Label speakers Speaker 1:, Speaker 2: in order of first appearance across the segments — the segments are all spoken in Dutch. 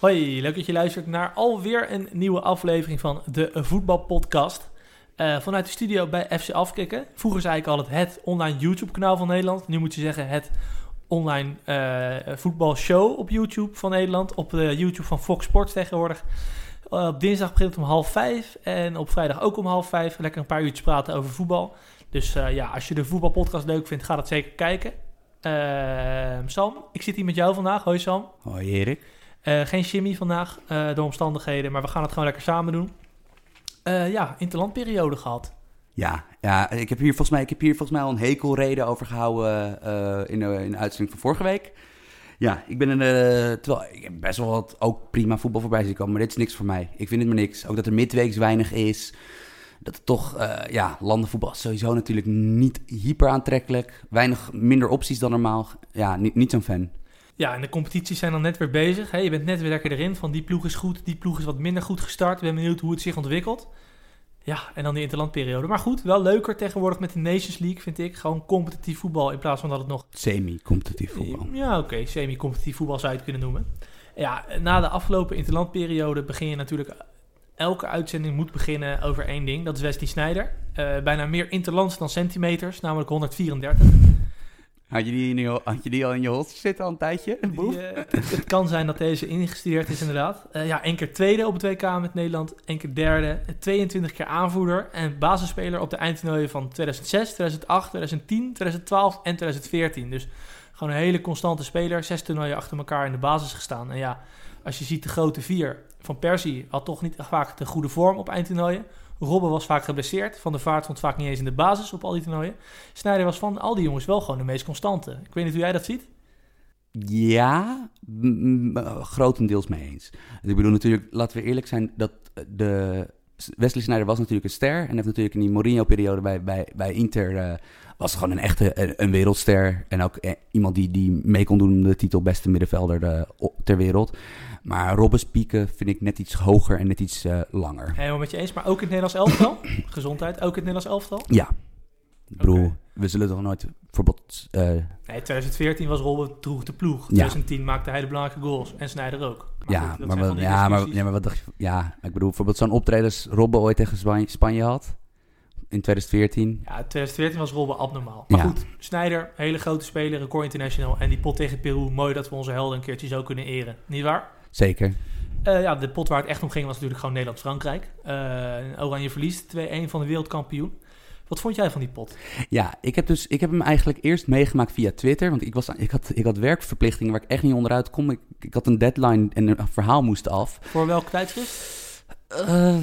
Speaker 1: Hoi, leuk dat je luistert naar alweer een nieuwe aflevering van de Voetbalpodcast. Uh, vanuit de studio bij FC Afkikken. Vroeger zei ik altijd het online YouTube-kanaal van Nederland. Nu moet je zeggen het online uh, voetbalshow op YouTube van Nederland. Op de YouTube van Fox Sports tegenwoordig. Uh, op dinsdag begint het om half vijf en op vrijdag ook om half vijf. Lekker een paar uurtjes praten over voetbal. Dus ja, als je de voetbalpodcast leuk vindt, ga dat zeker kijken. Ehm, Sam, ik zit hier met jou vandaag. Hoi Sam.
Speaker 2: Hoi Erik.
Speaker 1: Uh, geen Jimmy vandaag uh, door omstandigheden, maar we gaan het gewoon lekker samen doen. Uh, ja, interlandperiode gehad.
Speaker 2: Ja, ja ik, heb hier volgens mij, ik heb hier volgens mij al een hekelreden over gehouden in, de, in de uitzending van vorige week. Ja, ik ben een. terwijl ik heb best wel wat ook prima voetbal voorbij zien komen, maar dit is niks voor mij. Ik vind het maar niks. Ook dat er midweeks weinig is. Dat het toch, ja, landenvoetbal is sowieso natuurlijk niet hyper aantrekkelijk. Weinig minder opties dan normaal. Ja, niet, niet zo'n fan.
Speaker 1: Ja, en de competities zijn dan net weer bezig. Hè? Je bent net weer lekker erin. Van die ploeg is goed, die ploeg is wat minder goed gestart. Ik ben benieuwd hoe het zich ontwikkelt. Ja, en dan die interlandperiode. Maar goed, wel leuker tegenwoordig met de Nations League, vind ik. Gewoon competitief voetbal in plaats van dat het nog...
Speaker 2: Semi-competitief voetbal.
Speaker 1: Ja, oké. Semi-competitief voetbal zou je het kunnen noemen. Ja, na de afgelopen interlandperiode begin je natuurlijk... Elke uitzending moet beginnen over één ding. Dat is Wesley Sneijder. Uh, bijna meer interlands dan centimeters, namelijk 134.
Speaker 2: Had je, die in je, had je die al in je holster zitten al een tijdje?
Speaker 1: Die, uh, het, kan zijn dat deze ingestudeerd is inderdaad. Uh, ja, één keer tweede op het WK met Nederland, één keer derde, 22 keer aanvoerder en basisspeler op de eindtoernooien van 2006, 2008, 2010, 2012 en 2014. Dus gewoon een hele constante speler, zes toernooien achter elkaar in de basis gestaan. En ja, als je ziet de grote vier van Persie had toch niet vaak de goede vorm op eindtoernooien. Robben was vaak geblesseerd. Van der Vaart stond vaak niet eens in de basis op al die toernooien. Snijder was van al die jongens wel gewoon de meest constante. Ik weet niet hoe jij dat ziet.
Speaker 2: Ja, grotendeels mee eens. Ik bedoel natuurlijk, laten we eerlijk zijn, dat de Wesley Sneijder was natuurlijk een ster. En heeft natuurlijk in die Mourinho-periode bij, bij, bij Inter... Uh, was gewoon een echte een, wereldster. En ook eh, iemand die, die mee kon doen om de titel beste middenvelder de, ter wereld. Maar Robbes pieken vind ik net iets hoger en net iets uh, langer.
Speaker 1: Helemaal met je eens, maar ook in het Nederlands elftal? Gezondheid, ook in het Nederlands elftal?
Speaker 2: Ja. Ik bedoel, we zullen toch nooit bijvoorbeeld... Uh...
Speaker 1: Nee, 2014 was Robben droeg de ploeg. 2010 maakte hij de belangrijke goals. En Snijder ook.
Speaker 2: Maar ja, goed, maar, wat, ja, maar, ja, maar wat dacht je... Ja, ik bedoel, bijvoorbeeld zo'n optredens Robben ooit tegen Spanje, Spanje had in 2014.
Speaker 1: Ja, 2014 was Robben abnormaal. Maar ja. goed, Snijder, hele grote speler, record international. En die pot tegen Peru, mooi dat we onze helden een keertje zo kunnen eren. Niet waar?
Speaker 2: Zeker.
Speaker 1: Uh, ja, de pot waar het echt om ging was natuurlijk gewoon Nederland-Frankrijk. Uh, Oranje verliest 2-1 van de wereldkampioen. Wat vond jij van die pot?
Speaker 2: Ja, ik heb, dus, ik heb hem eigenlijk eerst meegemaakt via Twitter. Want ik, was, ik, had, ik had werkverplichtingen waar ik echt niet onderuit kom. Ik, ik had een deadline en een verhaal moest af.
Speaker 1: Voor welk tijdschrift?
Speaker 2: Uh,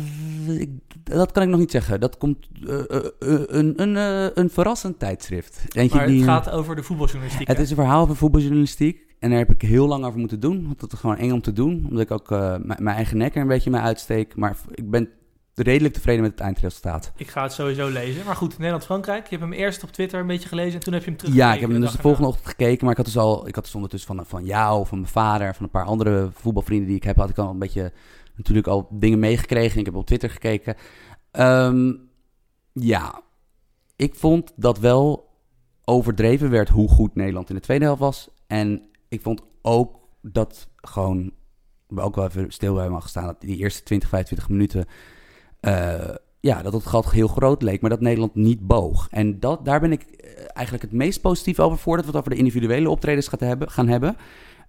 Speaker 2: ik, dat kan ik nog niet zeggen. Dat komt uh, uh, een, een, een verrassend tijdschrift.
Speaker 1: Eentje maar het die, gaat over de voetbaljournalistiek.
Speaker 2: Het is een verhaal over voetbaljournalistiek. En daar heb ik heel lang over moeten doen. Want dat is gewoon eng om te doen. Omdat ik ook mijn eigen nek er een beetje mee uitsteek. Maar ik ben redelijk tevreden met het eindresultaat.
Speaker 1: Ik ga het sowieso lezen. Maar goed, Nederland-Frankrijk. Je hebt hem eerst op Twitter een beetje gelezen en toen heb je hem terug.
Speaker 2: Ja, ik heb hem dus de volgende ochtend gekeken. Maar ik had dus al, ik had dus ondertussen van, van jou, van mijn vader, van een paar andere voetbalvrienden die ik heb, had ik al een beetje natuurlijk al dingen meegekregen. Ik heb op Twitter gekeken. Um, ja, ik vond dat wel overdreven werd hoe goed Nederland in de tweede helft was. En ik vond ook dat gewoon, we ook wel even stil bij mag gestaan, dat die eerste 20, 25 minuten, uh, ja, dat het gat heel groot leek, maar dat Nederland niet boog. En dat, daar ben ik eh, eigenlijk het meest positief over, voordat we het over de individuele optredens gaan hebben. Gaan hebben.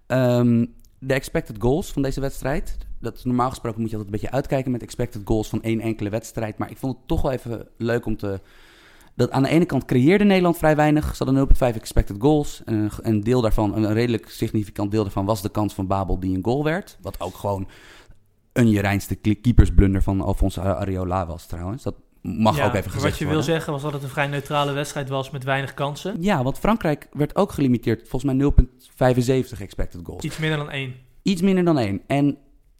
Speaker 2: Um, de expected goals van deze wedstrijd. Dat normaal gesproken moet je altijd een beetje uitkijken met expected goals van één enkele wedstrijd. Maar ik vond het toch wel even leuk om te. Dat aan de ene kant creëerde Nederland vrij weinig. Ze hadden 0,5 expected goals. En een deel daarvan, een redelijk significant deel daarvan, was de kans van Babel die een goal werd. Wat ook gewoon een je reinste keepersblunder van Alfonso Areola was trouwens. Dat mag ook even gezegd
Speaker 1: Wat je wil zeggen was dat het een vrij neutrale wedstrijd was met weinig kansen.
Speaker 2: Ja, want Frankrijk werd ook gelimiteerd. Volgens mij 0,75 expected goals.
Speaker 1: Iets minder dan één.
Speaker 2: Iets minder dan één. En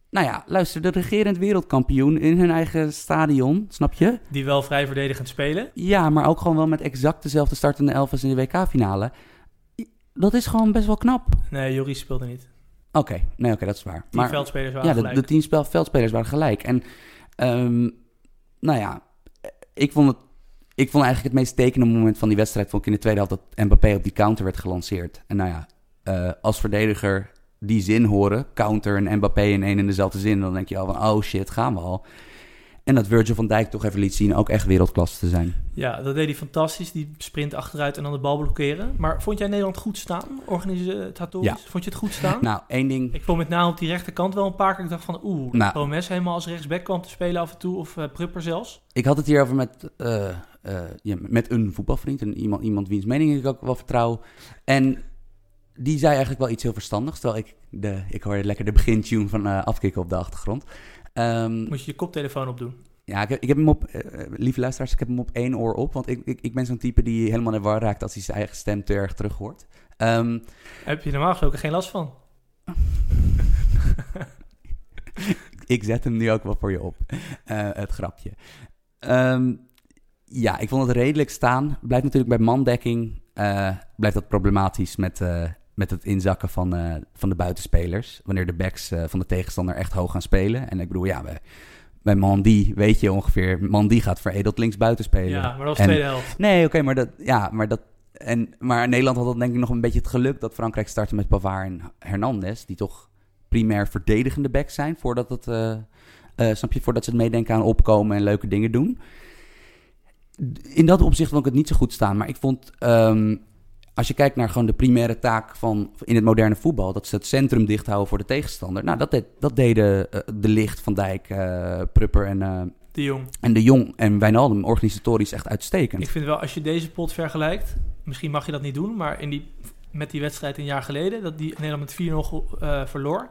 Speaker 2: nou ja, luister, de regerend wereldkampioen in hun eigen stadion, snap je?
Speaker 1: Die wel vrij verdedigend spelen.
Speaker 2: Ja, maar ook gewoon wel met exact dezelfde startende elf als in de WK-finale. Dat is gewoon best wel knap.
Speaker 1: Nee, Joris speelde niet.
Speaker 2: Oké, nee, oké, dat is waar.
Speaker 1: Tien maar, veldspelers waren
Speaker 2: ja,
Speaker 1: gelijk.
Speaker 2: de, de tien spel, veldspelers waren gelijk. En um, nou ja, ik vond het ik vond eigenlijk het meest tekenende moment van die wedstrijd... vond ik in de tweede helft dat Mbappé op die counter werd gelanceerd. En nou ja, uh, als verdediger die zin horen, counter en Mbappé in één en dezelfde zin, dan denk je al van, oh shit, gaan we al. En dat Virgil van Dijk toch even liet zien ook echt wereldklasse te zijn.
Speaker 1: Ja, dat deed hij fantastisch. Die sprint achteruit en dan de bal blokkeren. Maar vond jij Nederland goed staan, organisatorisch?
Speaker 2: Ja.
Speaker 1: Vond je het goed staan?
Speaker 2: Nou, één ding...
Speaker 1: Ik vond met name op die rechterkant wel een paar keer. Ik dacht van, oeh,
Speaker 2: Nou.
Speaker 1: Promes helemaal als rechtsback kwam te spelen af en toe. Of uh, Prupper zelfs.
Speaker 2: Ik had het hierover met, eh, eh, ja, met een voetbalvriend. En iemand, iemand wiens mening ik ook wel vertrouw. En die zei eigenlijk wel iets heel verstandigs. Terwijl ik, de, ik hoorde lekker de begintune van uh, afkicken op de achtergrond. Ehm,
Speaker 1: Moet je je koptelefoon opdoen?
Speaker 2: Ja, ik heb, ik heb hem op, uh, lieve luisteraars, ik heb hem op één oor op. Want ik, ik, ik ben zo'n type die helemaal de war raakt als hij zijn eigen stem te erg terug hoort. Um,
Speaker 1: heb je normaal gesproken geen last van?
Speaker 2: ik zet hem nu ook wel voor je op, uh, het grapje. Um, ja, ik vond het redelijk staan. Blijft natuurlijk bij mandekking, uh, blijft dat problematisch met, met het inzakken van, van de buitenspelers. Wanneer de backs van de tegenstander echt hoog gaan spelen. En ik bedoel, ja, we bij Mandy weet je ongeveer, Mandy gaat veredeld linksbuiten spelen.
Speaker 1: Ja, maar dat was de tweede helft.
Speaker 2: Nee, oké, okay, maar dat, ja, maar dat, en, maar Nederland had dan denk ik nog een beetje het geluk dat Frankrijk startte met Pavard en Hernandez, die toch primair verdedigende backs zijn, voordat het, uh, snap je, voordat ze het meedenken aan opkomen en leuke dingen doen. In dat opzicht vond ik het niet zo goed staan, maar ik vond um, als je kijkt naar gewoon de primaire taak van in het moderne voetbal, dat ze het centrum dicht houden voor de tegenstander. Nou, dat, deed, dat deden uh, de Licht, Van Dijk, uh, Prupper en, uh,
Speaker 1: de Jong.
Speaker 2: en De Jong en Wijnaldum organisatorisch echt uitstekend.
Speaker 1: Ik vind wel, als je deze pot vergelijkt, misschien mag je dat niet doen, maar in die, met die wedstrijd een jaar geleden, dat die Nederland met 4-0 verloor,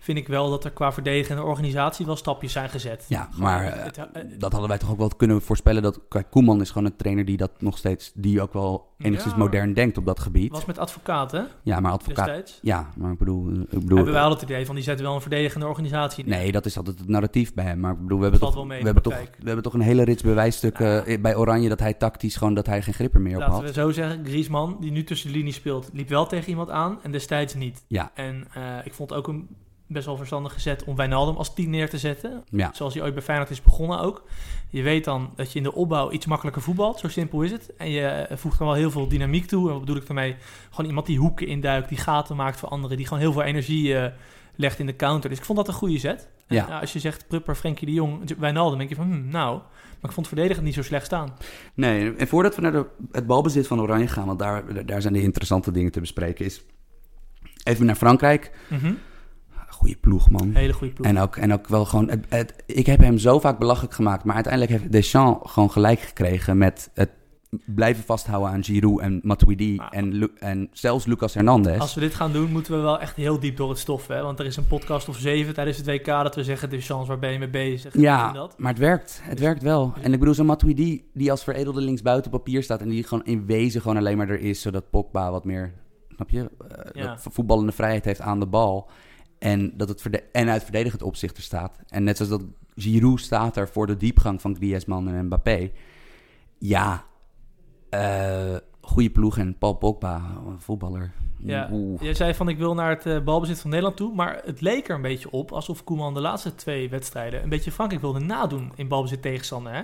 Speaker 1: vind ik wel dat er qua verdedigende organisatie wel stapjes zijn gezet.
Speaker 2: Ja, maar het, uh, dat hadden wij toch ook wel kunnen voorspellen. Dat Koeman is gewoon een trainer die dat nog steeds, die ook wel enigszins
Speaker 1: Ja.
Speaker 2: modern denkt op dat gebied.
Speaker 1: was met advocaat, hè?
Speaker 2: Ja, maar advocaat.
Speaker 1: Destijds.
Speaker 2: Ja, maar ik bedoel, ik bedoel
Speaker 1: Hebben wij al het idee van die zetten wel een verdedigende organisatie neer.
Speaker 2: Nee, dat is altijd het narratief bij hem. Maar ik bedoel, we hebben, toch,
Speaker 1: wel
Speaker 2: we, hebben toch, we hebben toch een hele rits bewijsstukken eh, bij Oranje dat hij tactisch gewoon dat hij geen grip meer op
Speaker 1: Laten
Speaker 2: had.
Speaker 1: we zo zeggen, Griezmann, die nu tussen de linie speelt, liep wel tegen iemand aan en destijds niet.
Speaker 2: Ja,
Speaker 1: En eh, ik vond ook een best wel verstandig gezet om Wijnaldum als tien neer te zetten.
Speaker 2: ja.
Speaker 1: Zoals hij ooit bij Feyenoord is begonnen ook. Je weet dan dat je in de opbouw iets makkelijker voetbalt. Zo simpel is het. En je eh, voegt dan wel heel veel dynamiek toe. En wat bedoel ik daarmee? Gewoon iemand die hoeken induikt, die gaten maakt voor anderen. Die gewoon heel veel energie eh, legt in de counter. Dus ik vond dat een goede zet. En, eh, als je zegt Prupper, Frenkie de Jong, Wijnaldum, denk je van hmm, nou... Maar ik vond het verdedigend niet zo slecht staan.
Speaker 2: Nee, en voordat we naar de, het balbezit van Oranje gaan, want daar, daar zijn de interessante dingen te bespreken, is even naar Frankrijk.
Speaker 1: Mhm.
Speaker 2: Goeie ploeg, man.
Speaker 1: Hele goede ploeg.
Speaker 2: En ook, en ook wel gewoon, het, het- ik heb hem zo vaak belachelijk gemaakt, maar uiteindelijk heeft Deschamps gewoon gelijk gekregen met het blijven vasthouden aan Giroud en Matuidi
Speaker 1: Maar-
Speaker 2: en, en zelfs Lucas Hernandez.
Speaker 1: Als we dit gaan doen, moeten we wel echt heel diep door het stof. Hè? Want er is een podcast of zeven tijdens het WK dat we zeggen... de chance, waar ben je mee bezig?
Speaker 2: Ja,
Speaker 1: dat.
Speaker 2: maar het werkt. Het werkt wel. En ik bedoel, zo'n Matuidi die als veredelde linksbuiten papier staat... en die gewoon in wezen gewoon alleen maar er is... zodat Pogba wat meer, snap je, eh,
Speaker 1: Ja.
Speaker 2: voetballende vrijheid heeft aan de bal... En, dat het verde- en uit verdedigend opzicht er staat. En net zoals dat Giroud staat er voor de diepgang van Griezmann en Mbappé. Ja, eh goede ploeg en Paul Pogba, een voetballer.
Speaker 1: Ja,
Speaker 2: Oeh.
Speaker 1: jij zei van ik wil naar het eh, balbezit van Nederland toe. Maar het leek er een beetje op alsof Koeman de laatste twee wedstrijden... een beetje Frankrijk wilde nadoen in balbezit tegenstander. Hè?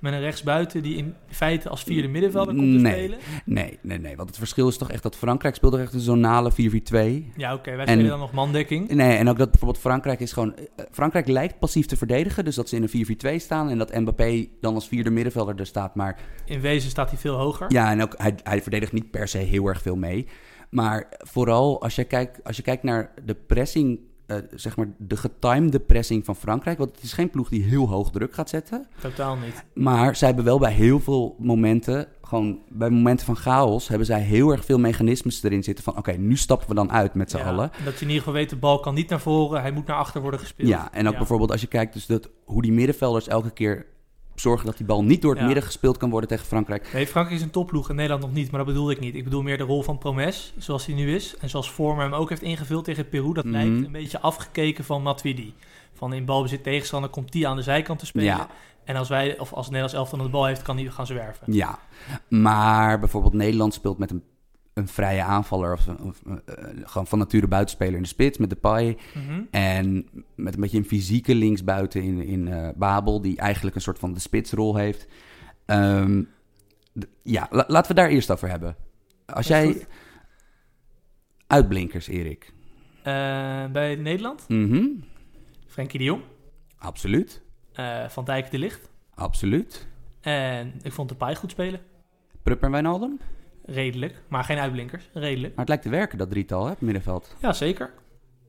Speaker 1: Met een rechtsbuiten die in feite als vierde middenvelder komt te
Speaker 2: Nee.
Speaker 1: spelen.
Speaker 2: Nee, nee, nee. Want het verschil is toch echt dat Frankrijk speelde echt een zonale 4-4-2.
Speaker 1: Ja, oké. wij
Speaker 2: En-
Speaker 1: spelen dan nog mandekking.
Speaker 2: Nee, en ook dat bijvoorbeeld Frankrijk is gewoon... eh, Frankrijk lijkt passief te verdedigen, dus dat ze in een 4-4-2 staan... en dat Mbappé dan als vierde middenvelder er staat. Maar
Speaker 1: In wezen staat hij veel hoger.
Speaker 2: ja, en ook hij, hij verdedigt niet per se heel erg veel mee. Maar vooral als je kijkt, als je kijkt naar de pressing... eh, zeg maar de getimede pressing van Frankrijk... want het is geen ploeg die heel hoog druk gaat zetten...
Speaker 1: Totaal niet.
Speaker 2: Maar zij hebben wel bij heel veel momenten, gewoon bij momenten van chaos, hebben zij heel erg veel mechanismes erin zitten van, oké, nu stappen we dan uit met z'n
Speaker 1: Ja,
Speaker 2: allen.
Speaker 1: en Dat je in ieder geval weet, de bal kan niet naar voren. Hij moet naar achter worden gespeeld.
Speaker 2: Ja, en ook
Speaker 1: Ja.
Speaker 2: bijvoorbeeld als je kijkt dus dat, hoe die middenvelders elke keer zorgen dat die bal niet door het
Speaker 1: Ja.
Speaker 2: midden gespeeld kan worden tegen Frankrijk.
Speaker 1: Nee, Frankrijk is een topploeg en Nederland nog niet, maar dat bedoelde ik niet. Ik bedoel meer de rol van Promes, zoals hij nu is. En zoals Vormer hem ook heeft ingevuld tegen Peru. Dat
Speaker 2: Mhm.
Speaker 1: lijkt een beetje afgekeken van Matuidi. Van in balbezit tegenstander komt die aan de zijkant te spelen.
Speaker 2: Ja.
Speaker 1: En als wij, of als Nederlands elftal de bal heeft, kan die gaan zwerven.
Speaker 2: Ja, maar bijvoorbeeld Nederland speelt met een, een vrije aanvaller of, of, eh, gewoon van nature buitenspeler in de spits met Depay.
Speaker 1: Mhm.
Speaker 2: En met een beetje een fysieke linksbuiten in, in eh, Babel, die eigenlijk een soort van de spitsrol heeft. Ehm, ja, la- laten we daar eerst over hebben. Als jij.
Speaker 1: goed.
Speaker 2: Uitblinkers, Erik.
Speaker 1: Eh, bij Nederland,
Speaker 2: Mhm.
Speaker 1: Frenkie de Jong,
Speaker 2: Absoluut.
Speaker 1: Van Dijk de Licht.
Speaker 2: Absoluut.
Speaker 1: En ik vond de Pai goed spelen.
Speaker 2: Prupper en Wijnaldum.
Speaker 1: Redelijk, maar geen uitblinkers. Redelijk.
Speaker 2: Maar het lijkt te werken, dat drietal, hè, het middenveld.
Speaker 1: Ja, zeker.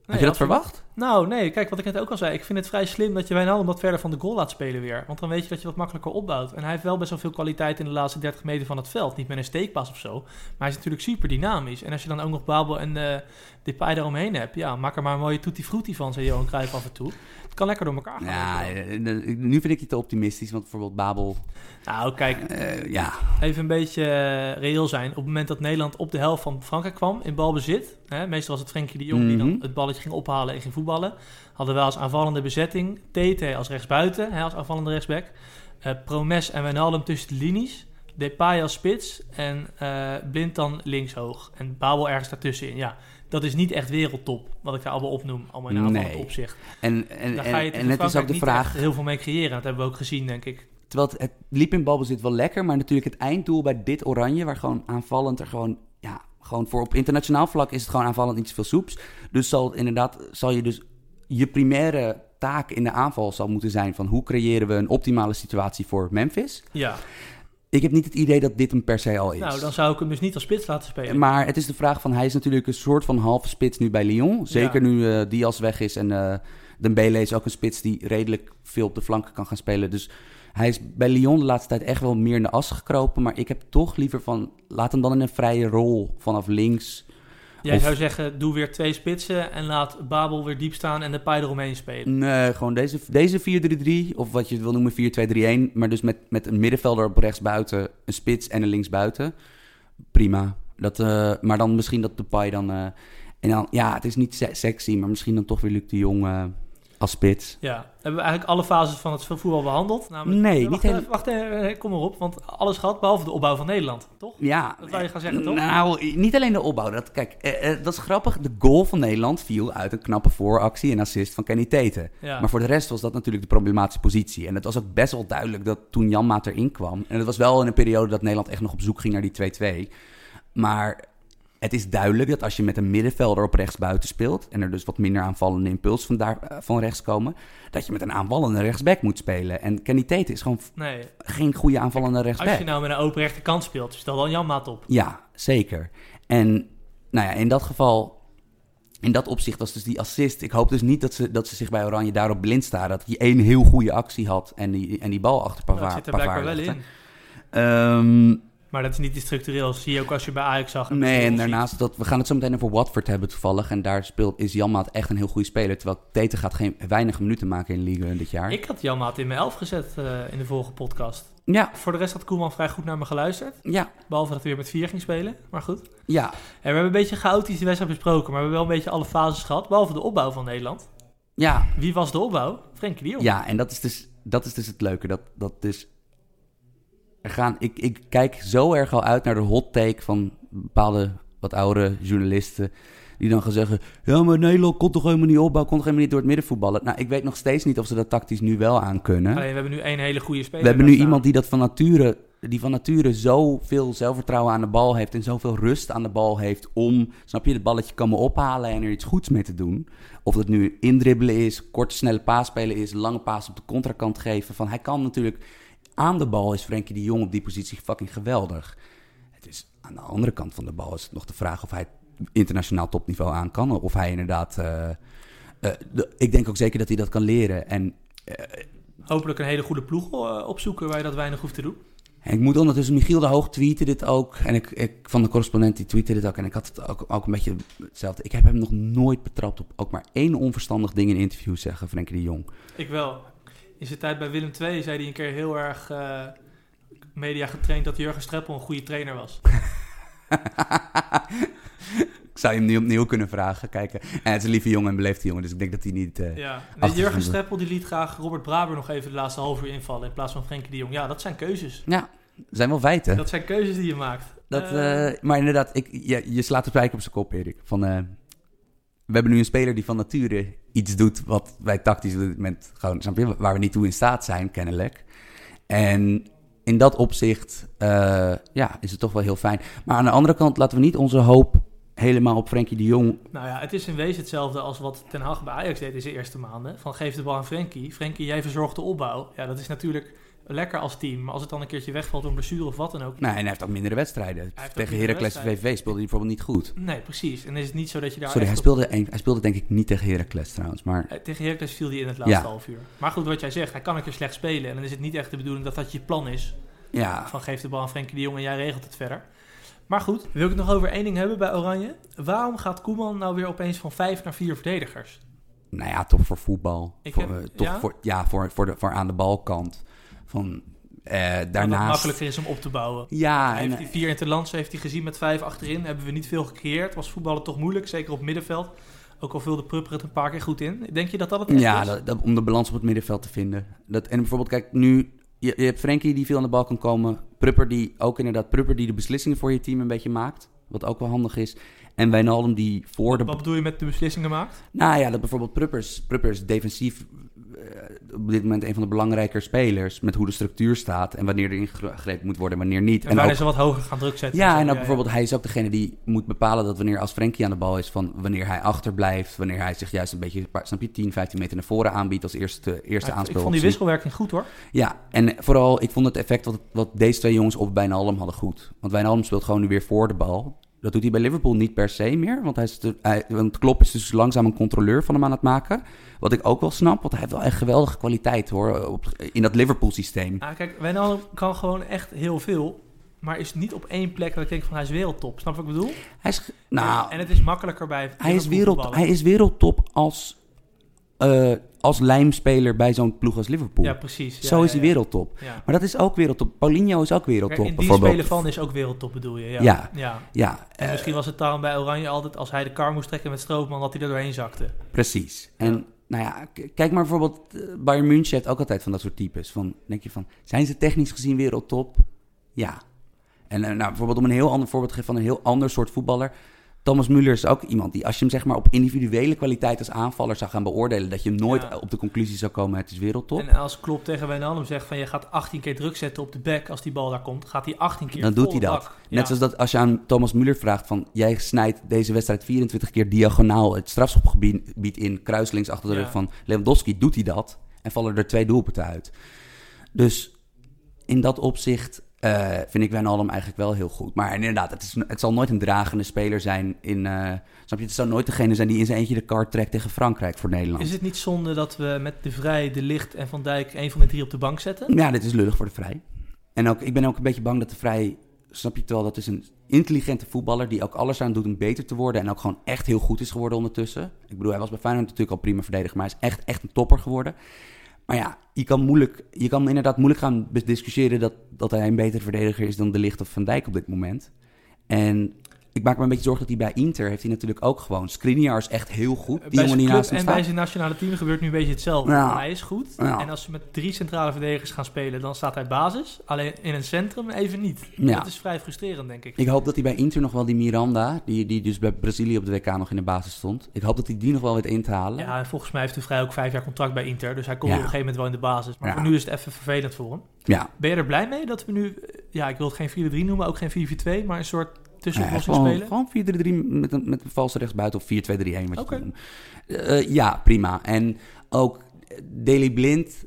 Speaker 2: Had je dat verwacht?
Speaker 1: Nou, nee, kijk, wat ik net ook al zei. Ik vind het vrij slim dat je Wijnaldum wat verder van de goal laat spelen weer. Want dan weet je dat je wat makkelijker opbouwt. En hij heeft wel best wel veel kwaliteit in de laatste 30 meter van het veld. Niet met een steekpas of zo. Maar hij is natuurlijk super dynamisch. En als je dan ook nog Babel en eh Depay eromheen hebt. Ja, maak er maar een mooie tutti frutti van, zei Johan Cruijff af en toe. Het kan lekker door elkaar gaan.
Speaker 2: Ja, eh, eh, nu vind ik je te optimistisch, want bijvoorbeeld Babel...
Speaker 1: Nou, kijk,
Speaker 2: eh, ja,
Speaker 1: even een beetje reëel zijn. Op het moment dat Nederland op de helft van Frankrijk kwam in balbezit. Hè, meestal was het Frenkie de Jong die dan
Speaker 2: Mhm.
Speaker 1: het balletje ging ophalen en ging voetballen. Hadden we als aanvallende bezetting TT als rechtsbuiten, hè, als aanvallende rechtsback. eh Promes en Wijnaldum tussen de linies. Depay als spits en eh Blind dan linkshoog. En Babel ergens daartussenin. Ja, dat is niet echt wereldtop, wat ik daar allemaal opnoem. Allemaal in aanvallend
Speaker 2: Nee.
Speaker 1: opzicht.
Speaker 2: en, en,
Speaker 1: Daar
Speaker 2: en,
Speaker 1: ga je
Speaker 2: en
Speaker 1: tegen
Speaker 2: het is ook de vraag...
Speaker 1: heel veel mee creëren. Dat hebben we ook gezien, denk ik.
Speaker 2: Terwijl het, het liep in balbezit wel lekker, maar natuurlijk het einddoel bij dit oranje, waar gewoon aanvallend er gewoon, ja, gewoon voor op internationaal vlak is het gewoon aanvallend niet zoveel soeps. Dus zal het inderdaad, zal je dus je primaire taak in de aanval zal moeten zijn van hoe creëren we een optimale situatie voor Memphis.
Speaker 1: Ja,
Speaker 2: Ik heb niet het idee dat dit hem per se al is.
Speaker 1: nou dan zou ik hem dus niet als spits laten spelen.
Speaker 2: Maar het is de vraag van, hij is natuurlijk een soort van halve spits nu bij Lyon. Zeker
Speaker 1: Ja.
Speaker 2: nu eh Diaz weg is en eh Dembele is ook een spits die redelijk veel op de flanken kan gaan spelen. Dus hij is bij Lyon de laatste tijd echt wel meer in de as gekropen. Maar ik heb toch liever van, laat hem dan in een vrije rol vanaf links.
Speaker 1: Jij
Speaker 2: Of-
Speaker 1: zou zeggen, doe weer twee spitsen en laat Babel weer diep staan en de paai eromheen spelen.
Speaker 2: Nee, gewoon deze, deze 4-3-3, of wat je wil noemen 4-2-3-1. Maar dus met, met een middenvelder op rechts buiten, een spits en een linksbuiten. Prima. Dat, eh, maar dan misschien dat de paai dan... eh, en dan, ja, het is niet se- sexy, maar misschien dan toch weer Luc de Jong eh, als spits.
Speaker 1: Ja, hebben we eigenlijk alle fases van het voetbal behandeld? Namelijk,
Speaker 2: Nee,
Speaker 1: Eh,
Speaker 2: niet
Speaker 1: wacht,
Speaker 2: heel-
Speaker 1: even, wacht even, eh, kom maar op, want alles gehad behalve de opbouw van Nederland, toch?
Speaker 2: Ja.
Speaker 1: Dat wou je gaan zeggen, toch?
Speaker 2: Nou, niet alleen de opbouw. Dat, kijk, eh, eh, dat is grappig. De goal van Nederland viel uit een knappe vooractie en assist van Kenny Teten.
Speaker 1: Ja.
Speaker 2: Maar voor de rest was dat natuurlijk de problematische positie. En het was ook best wel duidelijk dat toen Jan Maat erin kwam... en het was wel in een periode dat Nederland echt nog op zoek ging naar die 2-2... maar het is duidelijk dat als je met een middenvelder op rechts buiten speelt... en er dus wat minder aanvallende impuls van, daar, eh, van rechts komen... dat je met een aanvallende rechtsback moet spelen. En Kenny Teten is gewoon
Speaker 1: Nee,
Speaker 2: geen goede aanvallende rechtsback.
Speaker 1: als je nou met een open rechterkant speelt, stel dan Jan Maat op.
Speaker 2: Ja, zeker. En nou ja, in dat geval, in dat opzicht was dus die assist. Ik hoop dus niet dat ze, dat ze zich bij Oranje daarop blind staren. Dat hij één heel goede actie had en die, en die bal achter
Speaker 1: Nou,
Speaker 2: Pavard.
Speaker 1: dat zit er blijkbaar wel in. Maar dat is niet structureel, zie je ook als je bij Ajax zag.
Speaker 2: nee, en daarnaast, dat, we gaan het zo meteen over Watford hebben toevallig. En daar speelt, is Janmaat echt een heel goede speler. Terwijl Tete gaat geen weinig minuten maken in de Ligue dit jaar.
Speaker 1: Ik had Jan Maat in mijn elf gezet eh, in de vorige podcast.
Speaker 2: Ja,
Speaker 1: Voor de rest had Koeman vrij goed naar me geluisterd.
Speaker 2: ja,
Speaker 1: Behalve dat hij weer met vier ging spelen, maar goed.
Speaker 2: ja.
Speaker 1: En we hebben een beetje chaotisch de wedstrijd besproken, maar we hebben wel een beetje alle fases gehad. Behalve de opbouw van Nederland.
Speaker 2: Ja,
Speaker 1: Wie was de opbouw? Frenkie de Jong.
Speaker 2: Ja, en dat is dus, dat is dus het leuke. Dat, dat dus er gaan, ik, ik kijk zo erg al uit naar de hot take van bepaalde wat oudere journalisten. Die dan gaan zeggen: Ja, maar Nederland kon toch helemaal niet opbouwen, kon toch helemaal niet door het midden voetballen. Nou, ik weet nog steeds niet of ze dat tactisch nu wel aan kunnen.
Speaker 1: Alleen, we hebben nu één hele goede speler.
Speaker 2: We hebben nu
Speaker 1: staan.
Speaker 2: iemand die dat van nature, die van nature zoveel zelfvertrouwen aan de bal heeft en zoveel rust aan de bal heeft om, snap je, het balletje komen ophalen en er iets goeds mee te doen. Of dat nu indribbelen is, korte snelle paas spelen is, lange paas op de contrakant geven. Van hij kan natuurlijk aan de bal is Frenkie de Jong op die positie fucking geweldig. Het is aan de andere kant van de bal is het nog de vraag of hij internationaal topniveau aan kan. Of hij inderdaad. eh, eh, de- ik denk ook zeker dat hij dat kan leren. En eh,
Speaker 1: Hopelijk een hele goede ploeg opzoeken waar je dat weinig hoeft te doen.
Speaker 2: En ik moet ondertussen, Michiel de Hoog tweette dit ook. En ik, ik van de correspondent die tweette dit ook. En ik had het ook, ook een beetje hetzelfde. Ik heb hem nog nooit betrapt op ook maar één onverstandig ding in interviews zeggen, Frenkie de Jong.
Speaker 1: Ik wel. In zijn tijd bij Willem II zei hij een keer heel erg eh, media getraind dat Jurgen Streppel een goede trainer was.
Speaker 2: ik zou je hem nu opnieuw kunnen vragen. Kijken. En het is een lieve jongen en beleefde jongen. Dus ik denk dat hij niet... eh,
Speaker 1: Ja. Nee, Jurgen Streppel die liet graag Robert Braber nog even de laatste half uur invallen in plaats van Frenkie de Jong. Ja, dat zijn keuzes.
Speaker 2: Ja, zijn wel feiten.
Speaker 1: Dat zijn keuzes die je maakt.
Speaker 2: Dat,
Speaker 1: Eh,
Speaker 2: maar inderdaad, ik, je, je slaat de spijker op zijn kop, Erik. Van, we hebben nu een speler die van nature iets doet wat wij tactisch op dit moment gewoon, waar we niet toe in staat zijn, kennelijk. En in dat opzicht, eh, ja, is het toch wel heel fijn. Maar aan de andere kant laten we niet onze hoop helemaal op Frenkie de Jong.
Speaker 1: Nou ja, het is in wezen hetzelfde als wat Ten Hag bij Ajax deed zijn eerste maanden. Van geef de bal aan Frenkie. Frenkie, jij verzorgt de opbouw. Ja, dat is natuurlijk lekker als team. Maar als het dan een keertje wegvalt door een blessure of wat dan ook.
Speaker 2: Nee, en hij heeft ook mindere wedstrijden. Tegen Heracles. VV speelde hij bijvoorbeeld niet goed.
Speaker 1: Nee, precies. En is het niet zo dat je daar
Speaker 2: Sorry, hij
Speaker 1: op-
Speaker 2: speelde, een, hij speelde denk ik niet tegen Heracles trouwens. Maar
Speaker 1: Eh, Tegen Heracles viel hij in het laatste
Speaker 2: Ja.
Speaker 1: half uur. Maar goed, wat jij zegt, hij kan een keer slecht spelen. En dan is het niet echt de bedoeling dat dat je plan is.
Speaker 2: ja,
Speaker 1: Van geef de bal aan Frenkie de Jong en jij regelt het verder. Maar goed, wil ik het nog over één ding hebben bij Oranje? Waarom gaat Koeman nou weer opeens van vijf naar vier verdedigers?
Speaker 2: nou ja, toch voor voetbal.
Speaker 1: Ik
Speaker 2: voor,
Speaker 1: heb-
Speaker 2: eh, toch
Speaker 1: ja?
Speaker 2: Voor, ja, voor, voor, de, voor aan de balkant. Van, eh, daarnaast...
Speaker 1: makkelijker is om op te bouwen.
Speaker 2: Ja,
Speaker 1: Hij
Speaker 2: en,
Speaker 1: heeft die vier interlands heeft hij gezien met vijf achterin. Hebben we niet veel gecreëerd. Was voetballen toch moeilijk, zeker op middenveld. Ook al vulde Prupper het een paar keer goed in. Denk je dat dat het echt
Speaker 2: Ja,
Speaker 1: is?
Speaker 2: dat, dat- om de balans op het middenveld te vinden. Dat, en bijvoorbeeld, kijk, nu... Je, je hebt Frenkie die veel aan de bal kan komen. Prupper die ook inderdaad... Prupper die de beslissingen voor je team een beetje maakt. Wat ook wel handig is. En Wijnaldum die voor de...
Speaker 1: Wat bedoel je met de beslissingen maakt?
Speaker 2: Nou ja, dat bijvoorbeeld Pruppers, Pruppers defensief eh, op dit moment een van de belangrijke spelers. Met hoe de structuur staat. En wanneer er ingegrepen moet worden en wanneer niet.
Speaker 1: En,
Speaker 2: En ook,
Speaker 1: ze wat hoger gaan druk zetten.
Speaker 2: ja, en ook bijvoorbeeld hij is ook degene die moet bepalen dat wanneer als Frenkie aan de bal is... van wanneer hij achterblijft. Wanneer hij zich juist een beetje, snap je, 10, 15 meter naar voren aanbiedt als eerste, eerste
Speaker 1: Ja, ik- vond die wisselwerking goed hoor.
Speaker 2: Ja, en vooral, ik vond het effect wat, wat deze twee jongens op Wijnaldum hadden goed. Want Wijnaldum speelt gewoon nu weer voor de bal. Dat doet hij bij Liverpool niet per se meer. Want, hij is de, hij, want Klopp is dus langzaam een controleur van hem aan het maken. Wat ik ook wel snap, want hij heeft wel echt geweldige kwaliteit hoor. Op, in dat Liverpool-systeem.
Speaker 1: Ah, kijk, Wijnaldum kan gewoon echt heel veel. Maar is niet op één plek dat ik denk van hij is wereldtop. Snap wat ik bedoel?
Speaker 2: Hij is, nou,
Speaker 1: en het is makkelijker bij
Speaker 2: hij, is wereld, hij is wereldtop als, eh, als lijmspeler bij zo'n ploeg als Liverpool.
Speaker 1: Ja, precies. Ja,
Speaker 2: Zo
Speaker 1: ja,
Speaker 2: is hij wereldtop. Maar dat is ook wereldtop. Paulinho is ook wereldtop
Speaker 1: in die spelen van is ook wereldtop bedoel je? Ja.
Speaker 2: Ja.
Speaker 1: ja. En misschien was het daarom bij Oranje altijd als hij de kar moest trekken met Strootman dat hij er doorheen zakte.
Speaker 2: Precies. En nou ja, kijk maar bijvoorbeeld, eh, Bayern München heeft ook altijd van dat soort types. Van, denk je van, zijn ze technisch gezien wereldtop? Ja. En eh, nou, bijvoorbeeld om een heel ander voorbeeld te geven van een heel ander soort voetballer. Thomas Müller is ook iemand die, als je hem zeg maar op individuele kwaliteit als aanvaller zou gaan beoordelen, dat je hem nooit
Speaker 1: Ja.
Speaker 2: op de conclusie zou komen, het is wereldtop.
Speaker 1: En als Klopp tegen Wijnaldum zegt van je gaat 18 keer druk zetten op de back als die bal daar komt, gaat hij 18 keer
Speaker 2: Dan doet hij dat. Net
Speaker 1: Ja.
Speaker 2: zoals dat als je aan Thomas Müller vraagt van... jij snijdt deze wedstrijd 24 keer diagonaal het strafschopgebied in... kruislinks achter de
Speaker 1: Ja.
Speaker 2: rug van Lewandowski, doet hij dat... en vallen er twee doelpunten uit. Dus in dat opzicht eh, vind ik Wijnaldum eigenlijk wel heel goed. Maar inderdaad, het, is, het zal nooit een dragende speler zijn in... eh, snap je, het zal nooit degene zijn die in zijn eentje de kaart trekt tegen Frankrijk voor Nederland.
Speaker 1: Is het niet zonde dat we met De Vrij, De Licht en Van Dijk een van de drie op de bank zetten?
Speaker 2: Ja, dit is lullig voor de Vrij. En ook, ik ben ook een beetje bang dat de Vrij... Snap je het wel, dat is een intelligente voetballer... die ook alles aan doet om beter te worden... en ook gewoon echt heel goed is geworden ondertussen. Ik bedoel, hij was bij Feyenoord natuurlijk al prima verdediger... maar hij is echt, echt een topper geworden. Maar ja, je kan, moeilijk, je kan inderdaad moeilijk gaan discussiëren... Dat, dat hij een betere verdediger is dan De Ligt of Van Dijk op dit moment. En ik maak me een beetje zorgen dat hij bij Inter... heeft hij natuurlijk ook gewoon... Skriniar is echt heel goed. Die
Speaker 1: bij
Speaker 2: jongen die naast hem
Speaker 1: en
Speaker 2: staat.
Speaker 1: bij zijn nationale team gebeurt nu een beetje hetzelfde.
Speaker 2: Ja.
Speaker 1: Hij is goed.
Speaker 2: Ja.
Speaker 1: En als ze met drie centrale verdedigers gaan spelen, dan staat hij basis. Alleen in een centrum even niet.
Speaker 2: Ja.
Speaker 1: Dat is vrij frustrerend, denk ik.
Speaker 2: Ik hoop dat hij bij Inter nog wel die Miranda, die, die dus bij Brazilië op de WK nog in de basis stond. Ik hoop dat hij die nog wel weet in te halen.
Speaker 1: Ja, en volgens mij heeft de Vrij ook vijf jaar contract bij Inter. Dus hij komt op een gegeven moment wel in de basis. Maar voor nu is het even vervelend voor hem.
Speaker 2: Ja.
Speaker 1: Ben je er blij mee dat we nu, ja, ik wil het geen 4-3 noemen, ook geen 4-4-2, maar een soort tussenoplossing
Speaker 2: gewoon,
Speaker 1: spelen?
Speaker 2: gewoon 4-3-3 met een, met een valse rechtsbuiten of 4-2-3-1. wat je kan. Eh, ja, prima. En ook Daily Blind.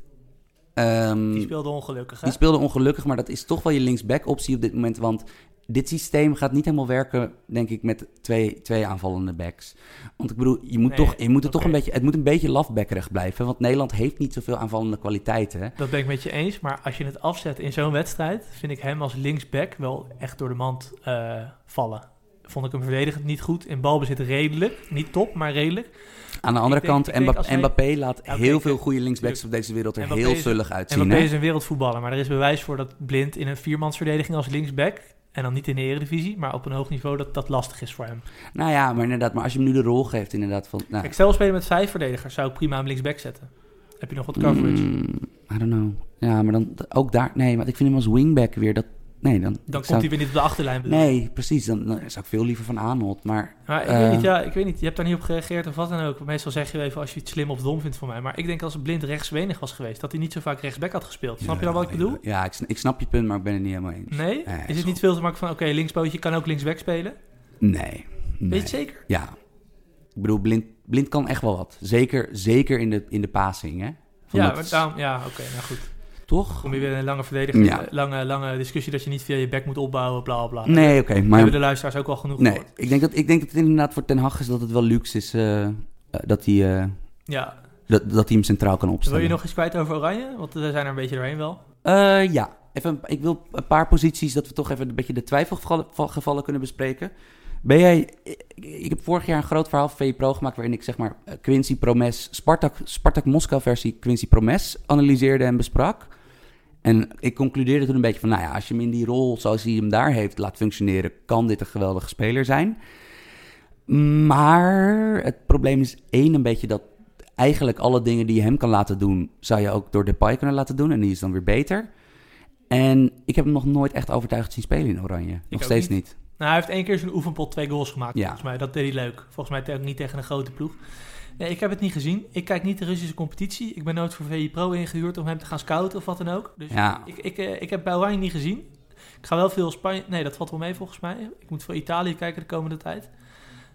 Speaker 2: ehm,
Speaker 1: Die speelde ongelukkig, hè?
Speaker 2: die speelde ongelukkig, maar dat is toch wel je linksback optie op dit moment. Want dit systeem gaat niet helemaal werken, denk ik, met twee, twee aanvallende backs. Want ik bedoel, je moet,
Speaker 1: Nee,
Speaker 2: toch, je moet het toch een beetje, het moet een beetje lafbackerig blijven. Want Nederland heeft niet zoveel aanvallende kwaliteiten.
Speaker 1: Dat ben ik met je eens, maar als je het afzet in zo'n wedstrijd, vind ik hem als linksback wel echt door de mand eh, vallen. Vond ik hem verdedigend niet goed. In balbezit redelijk. Niet top, maar redelijk.
Speaker 2: Aan de andere kant,
Speaker 1: denk
Speaker 2: Mbappé,
Speaker 1: als hij-
Speaker 2: Mbappé laat
Speaker 1: Ja,
Speaker 2: heel veel goede linksbacks op deze wereld er
Speaker 1: Mbappé
Speaker 2: heel zullig uitzien.
Speaker 1: Mbappé
Speaker 2: hè?
Speaker 1: is een wereldvoetballer, maar er is bewijs voor dat Blind in een viermansverdediging als linksback, en dan niet in de eredivisie, maar op een hoog niveau, dat dat lastig is voor hem.
Speaker 2: Nou ja, maar inderdaad, maar als je hem nu de rol geeft, inderdaad van... Nou,
Speaker 1: Kijk, stel spelen met vijf verdedigers, zou ik prima hem linksback zetten. Heb je nog wat coverage?
Speaker 2: mm, I don't know. Ja, maar dan ook daar... Nee, want ik vind hem als wingback weer dat... Nee, dan...
Speaker 1: Komt
Speaker 2: zou-
Speaker 1: hij weer niet op de achterlijn. bedoel.
Speaker 2: Nee, precies. Dan, dan zou ik veel liever van Arnold. Maar
Speaker 1: Maar ik
Speaker 2: Eh.
Speaker 1: weet niet, ja, ik weet niet. Je hebt daar niet op gereageerd of wat dan ook. Meestal zeg je even als je het slim of dom vindt van mij. Maar ik denk als Blind rechtsbenig was geweest, dat hij niet zo vaak rechtsback had gespeeld. Snap je dan wat ik bedoel?
Speaker 2: Ja, ik, sn- ik snap je punt, maar ik ben het niet helemaal eens.
Speaker 1: Nee?
Speaker 2: Nee,
Speaker 1: is het niet veel te maken van, oké, linkspootje kan ook linksback spelen?
Speaker 2: Nee,
Speaker 1: Weet je het zeker?
Speaker 2: Ja. Ik bedoel, Blind, Blind kan echt wel wat. Zeker, zeker in, de, in de passing, hè? Van
Speaker 1: Ja,
Speaker 2: dat-
Speaker 1: maar daarom, ja oké, nou goed.
Speaker 2: Toch?
Speaker 1: Kom je weer een lange verdediging,
Speaker 2: Ja.
Speaker 1: eh, lange, lange discussie dat je niet via je back moet opbouwen, bla bla. bla.
Speaker 2: Nee, oké. Maar
Speaker 1: hebben de luisteraars ook wel genoeg
Speaker 2: nee,
Speaker 1: gehoord.
Speaker 2: ik denk, dat, ik denk dat het inderdaad voor Ten Hag is dat het wel luxe is eh, eh, dat, hij,
Speaker 1: Ja,
Speaker 2: dat, dat hij hem centraal kan opstellen.
Speaker 1: wil je nog iets kwijt over Oranje? Want we zijn er een beetje doorheen wel.
Speaker 2: Ja, even, ik wil een paar posities dat we toch even een beetje de twijfelgevallen gevallen kunnen bespreken. Ben jij, ik, heb vorig jaar een groot verhaal van VE Pro gemaakt waarin ik zeg maar Quincy Promes, Spartak, Spartak Moskou versie Quincy Promes analyseerde en besprak. En ik concludeerde toen een beetje van, nou ja, als je hem in die rol zoals hij hem daar heeft laat functioneren, kan dit een geweldige speler zijn. Maar het probleem is één een beetje dat eigenlijk alle dingen die je hem kan laten doen, zou je ook door Depay kunnen laten doen. En die is dan weer beter. En ik heb hem nog nooit echt overtuigd zien spelen in Oranje. nog steeds
Speaker 1: niet.
Speaker 2: niet.
Speaker 1: Nou, hij heeft één keer zijn oefenpot twee goals gemaakt,
Speaker 2: Ja.
Speaker 1: volgens mij. Dat deed hij leuk. Volgens mij ook niet tegen een grote ploeg. Nee, ik heb het niet gezien. Ik kijk niet de Russische competitie. Ik ben nooit voor VI Pro ingehuurd om hem te gaan scouten of wat dan ook. Dus
Speaker 2: Ja.
Speaker 1: ik, ik, eh, ik heb Oranje niet gezien. Ik ga wel veel Spanje... Nee, dat valt wel mee volgens mij. Ik moet voor Italië kijken de komende tijd.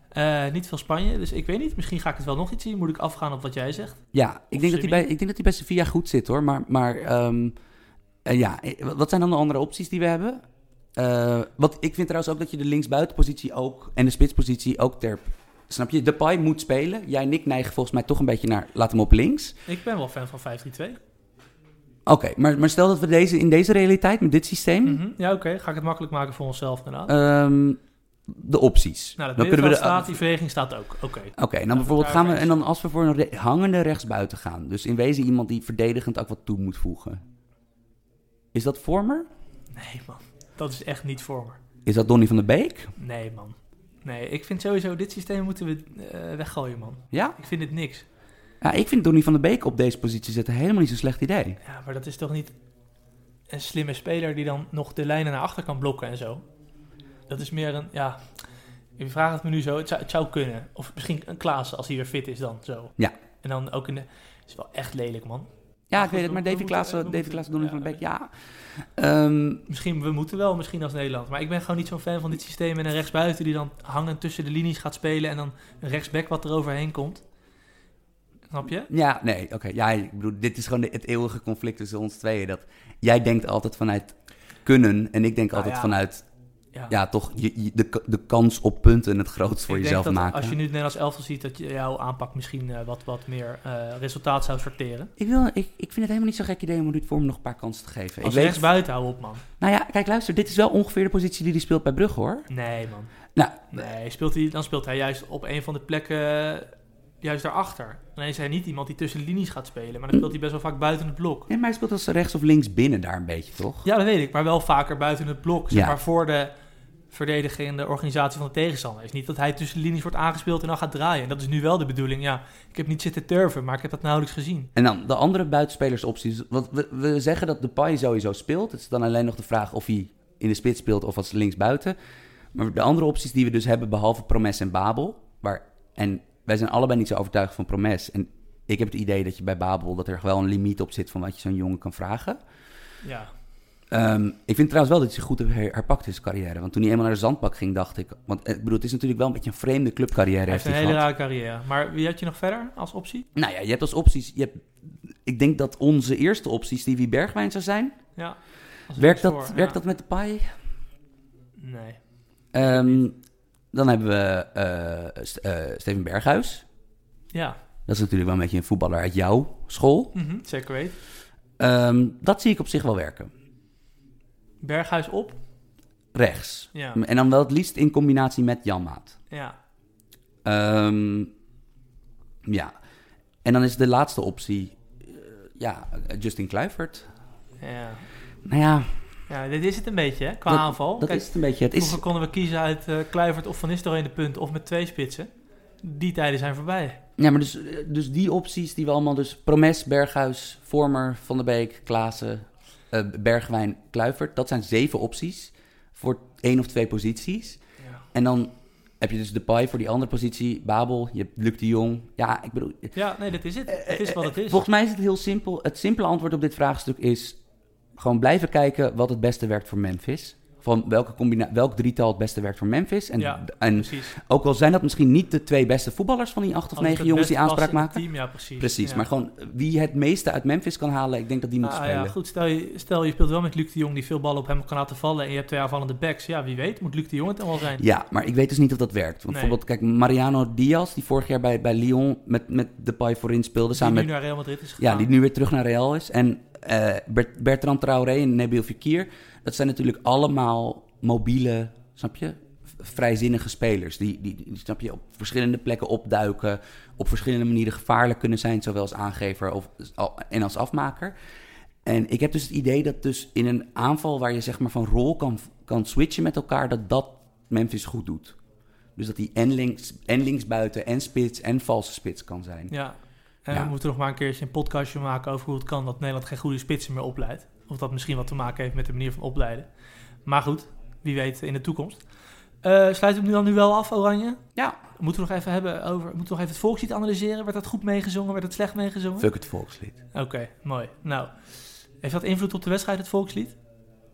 Speaker 1: Eh, niet veel Spanje, dus ik weet niet. Misschien ga ik het wel nog iets zien. Moet ik afgaan op wat jij zegt.
Speaker 2: Ja, ik denk, dat hij bij, ik denk dat hij bij Sevilla goed zit hoor. Maar, maar eh, ja, wat zijn dan de andere opties die we hebben? Eh, wat, ik vind trouwens ook dat je de linksbuitenpositie ook en de spitspositie ook ter... Snap je? Depay moet spelen. Jij en ik neigen volgens mij toch een beetje naar... Laat hem op links.
Speaker 1: Ik ben wel fan van 5-3-2.
Speaker 2: Oké, maar, maar stel dat we deze, in deze realiteit, met dit systeem...
Speaker 1: Mhm. Ja, oké. Ga ik het makkelijk maken voor onszelf inderdaad.
Speaker 2: ehm, de opties.
Speaker 1: nou, dat
Speaker 2: dan kunnen we de,
Speaker 1: staat, die verdediging staat ook. Oké.
Speaker 2: Oké, dan
Speaker 1: Ja,
Speaker 2: bijvoorbeeld gaan we... En dan als we voor een hangende rechtsbuiten gaan... Dus in wezen iemand die verdedigend ook wat toe moet voegen. Is dat Vormer?
Speaker 1: Nee, man. Dat is echt niet voor me.
Speaker 2: Is dat Donny van der Beek?
Speaker 1: Nee, man. Nee, ik vind sowieso, dit systeem moeten we eh, weggooien, man.
Speaker 2: Ja?
Speaker 1: Ik vind het niks.
Speaker 2: Ja, ik vind Donny van der Beek op deze positie zetten helemaal niet zo'n slecht idee.
Speaker 1: Ja, maar dat is toch niet een slimme speler die dan nog de lijnen naar achter kan blokken en zo. Dat is meer een, ja... Je vraagt het me nu zo, het zou, het zou kunnen. Of misschien een Klaassen als hij weer fit is dan, zo.
Speaker 2: Ja.
Speaker 1: En dan ook in de... Het is wel echt lelijk, man.
Speaker 2: Ja, ik weet het, maar
Speaker 1: moeten-
Speaker 2: Klaassen,
Speaker 1: moeten-
Speaker 2: Klaassen, Donny
Speaker 1: ja,
Speaker 2: van Beek, ja. Ehm,
Speaker 1: Misschien, we moeten wel, misschien als Nederland. Maar ik ben gewoon niet zo'n fan van dit systeem en een rechtsbuiten die dan hangend tussen de linies gaat spelen en dan een rechtsback wat er overheen komt. Snap je?
Speaker 2: ja, nee, oké. Ja, ik bedoel, dit is gewoon de- het eeuwige conflict tussen ons tweeën. Dat jij denkt altijd vanuit kunnen en ik denk
Speaker 1: Nou
Speaker 2: altijd
Speaker 1: ja.
Speaker 2: vanuit,
Speaker 1: Ja.
Speaker 2: ja, toch je, je- de, de kans op punten het grootst voor
Speaker 1: ik
Speaker 2: jezelf
Speaker 1: denk dat
Speaker 2: maken.
Speaker 1: als je nu het Nederlands elftal ziet, dat je jouw aanpak misschien eh, wat, wat meer eh, resultaat zou sorteren.
Speaker 2: Ik, wil, ik, ik vind het helemaal niet zo'n gek idee om dit vorm nog een paar kansen te geven.
Speaker 1: Als
Speaker 2: ik weet,
Speaker 1: rechtsbuiten, hou op man.
Speaker 2: nou ja, kijk, luister, dit is wel ongeveer de positie die hij speelt bij Brugge, hoor.
Speaker 1: Nee man.
Speaker 2: Nou,
Speaker 1: Nee, speelt hij, dan speelt hij juist op een van de plekken juist daarachter. Dan is hij niet iemand die tussen de linies gaat spelen, maar dan speelt hij best wel vaak buiten het blok.
Speaker 2: nee, maar hij speelt als rechts of links binnen daar een beetje, toch?
Speaker 1: Ja, dat weet ik, maar wel vaker buiten het blok. Zeg
Speaker 2: Ja.
Speaker 1: maar voor de verdedigende organisatie van de tegenstander. is niet dat hij tussen de linies wordt aangespeeld en dan gaat draaien. En dat is nu wel de bedoeling. Ja, ik heb niet zitten turven, maar ik heb dat nauwelijks gezien.
Speaker 2: En dan de andere buitenspelersopties. Want we, we zeggen dat Depay sowieso speelt. Het is dan alleen nog de vraag of hij in de spits speelt of als linksbuiten. Maar de andere opties die we dus hebben, behalve Promes en Babel. Waar, en wij zijn allebei niet zo overtuigd van Promes. En ik heb het idee dat je bij Babel dat er wel een limiet op zit van wat je zo'n jongen kan vragen.
Speaker 1: Ja,
Speaker 2: Ehm, ik vind trouwens wel dat hij zich goed heeft her- herpakt in zijn carrière. Want toen hij eenmaal naar de zandbak ging, dacht ik... Want eh, ik bedoel, het is natuurlijk wel een beetje een vreemde clubcarrière.
Speaker 1: hij heeft een hele
Speaker 2: gehad.
Speaker 1: rare carrière. Maar wie had je nog verder als optie?
Speaker 2: Nou ja, je hebt als opties... Je hebt, ik denk dat onze eerste optie Stevie Bergwijn zou zijn.
Speaker 1: Ja.
Speaker 2: Werkt dat, werkt
Speaker 1: ja.
Speaker 2: dat met de paai?
Speaker 1: Nee.
Speaker 2: Ehm, dan hebben we eh, eh, Steven Berghuis.
Speaker 1: Ja,
Speaker 2: Dat is natuurlijk wel een beetje een voetballer uit jouw school.
Speaker 1: Mhm, zeker weet.
Speaker 2: Ehm, dat zie ik op zich wel werken.
Speaker 1: Berghuis op.
Speaker 2: Rechts.
Speaker 1: Ja.
Speaker 2: En dan wel het liefst in combinatie met Janmaat.
Speaker 1: Ja.
Speaker 2: Ehm, ja. En dan is de laatste optie... eh, ja, Justin Kluivert.
Speaker 1: Ja.
Speaker 2: Nou ja,
Speaker 1: Ja, dit is het een beetje, hè, qua
Speaker 2: Dat-
Speaker 1: aanval.
Speaker 2: dat
Speaker 1: Kijk,
Speaker 2: is het een beetje. Het is,
Speaker 1: konden we kiezen uit eh Kluivert of Van Nistelrooy in de punt of met twee spitsen. Die tijden zijn voorbij.
Speaker 2: Ja, maar dus, eh, dus die opties die we allemaal... Dus Promes, Berghuis, Vormer, Van der Beek, Klaassen, eh, Bergwijn, Kluivert. Dat zijn zeven opties voor één of twee posities.
Speaker 1: Ja.
Speaker 2: En dan heb je dus de paai voor die andere positie. Babel, je hebt Luc de Jong. Ja, ik bedoel...
Speaker 1: ja, nee, dit is het. Het is wat het is.
Speaker 2: Volgens mij is het heel simpel. Het simpele antwoord op dit vraagstuk is... gewoon blijven kijken wat het beste werkt voor Memphis. van welke combina welk drietal het beste werkt voor Memphis. En,
Speaker 1: Ja,
Speaker 2: en
Speaker 1: precies.
Speaker 2: ook al zijn dat misschien niet de twee beste voetballers van die acht of
Speaker 1: Als
Speaker 2: negen jongens die aanspraak maken.
Speaker 1: Team, ja, precies.
Speaker 2: Precies,
Speaker 1: Ja.
Speaker 2: maar gewoon wie het meeste uit Memphis kan halen, ik denk dat die moet
Speaker 1: Ah,
Speaker 2: spelen.
Speaker 1: ja, goed. Stel je, stel je speelt wel met Luc de Jong die veel ballen op hem kan laten vallen. En je hebt twee aanvallende backs. Ja, wie weet. Moet Luc de Jong het dan wel zijn?
Speaker 2: Ja, maar ik weet dus niet of dat werkt. Want
Speaker 1: Nee.
Speaker 2: bijvoorbeeld, kijk, Mariano Diaz, die vorig jaar bij, bij Lyon met, met Depay voorin speelde,
Speaker 1: Die
Speaker 2: samen
Speaker 1: nu
Speaker 2: met
Speaker 1: naar Real Madrid is
Speaker 2: Ja,
Speaker 1: gegaan.
Speaker 2: die nu weer terug naar Real is. En eh, Bert- Bertrand Traoré en Nabil Fekir, dat zijn natuurlijk allemaal mobiele, snap je? Vrijzinnige spelers. Die, die, die, snap je, op verschillende plekken opduiken. Op verschillende manieren gevaarlijk kunnen zijn, zowel als aangever of, en als afmaker. En ik heb dus het idee dat dus in een aanval waar je zeg maar van rol kan, kan switchen met elkaar, dat dat Memphis goed doet. Dus dat hij en links, en linksbuiten en spits en valse spits kan zijn.
Speaker 1: Ja.
Speaker 2: Ja.
Speaker 1: we moeten nog maar een keertje een podcastje maken over hoe het kan dat Nederland geen goede spitsen meer opleidt. Of dat misschien wat te maken heeft met de manier van opleiden. Maar goed, wie weet in de toekomst. Eh sluit hem nu dan nu wel af, Oranje?
Speaker 2: Ja,
Speaker 1: Moeten we nog even hebben over. Moeten we nog even het volkslied analyseren? Werd dat goed meegezongen? Werd het slecht meegezongen?
Speaker 2: fuck het volkslied.
Speaker 1: Oké, mooi. Nou, heeft dat invloed op de wedstrijd, het volkslied?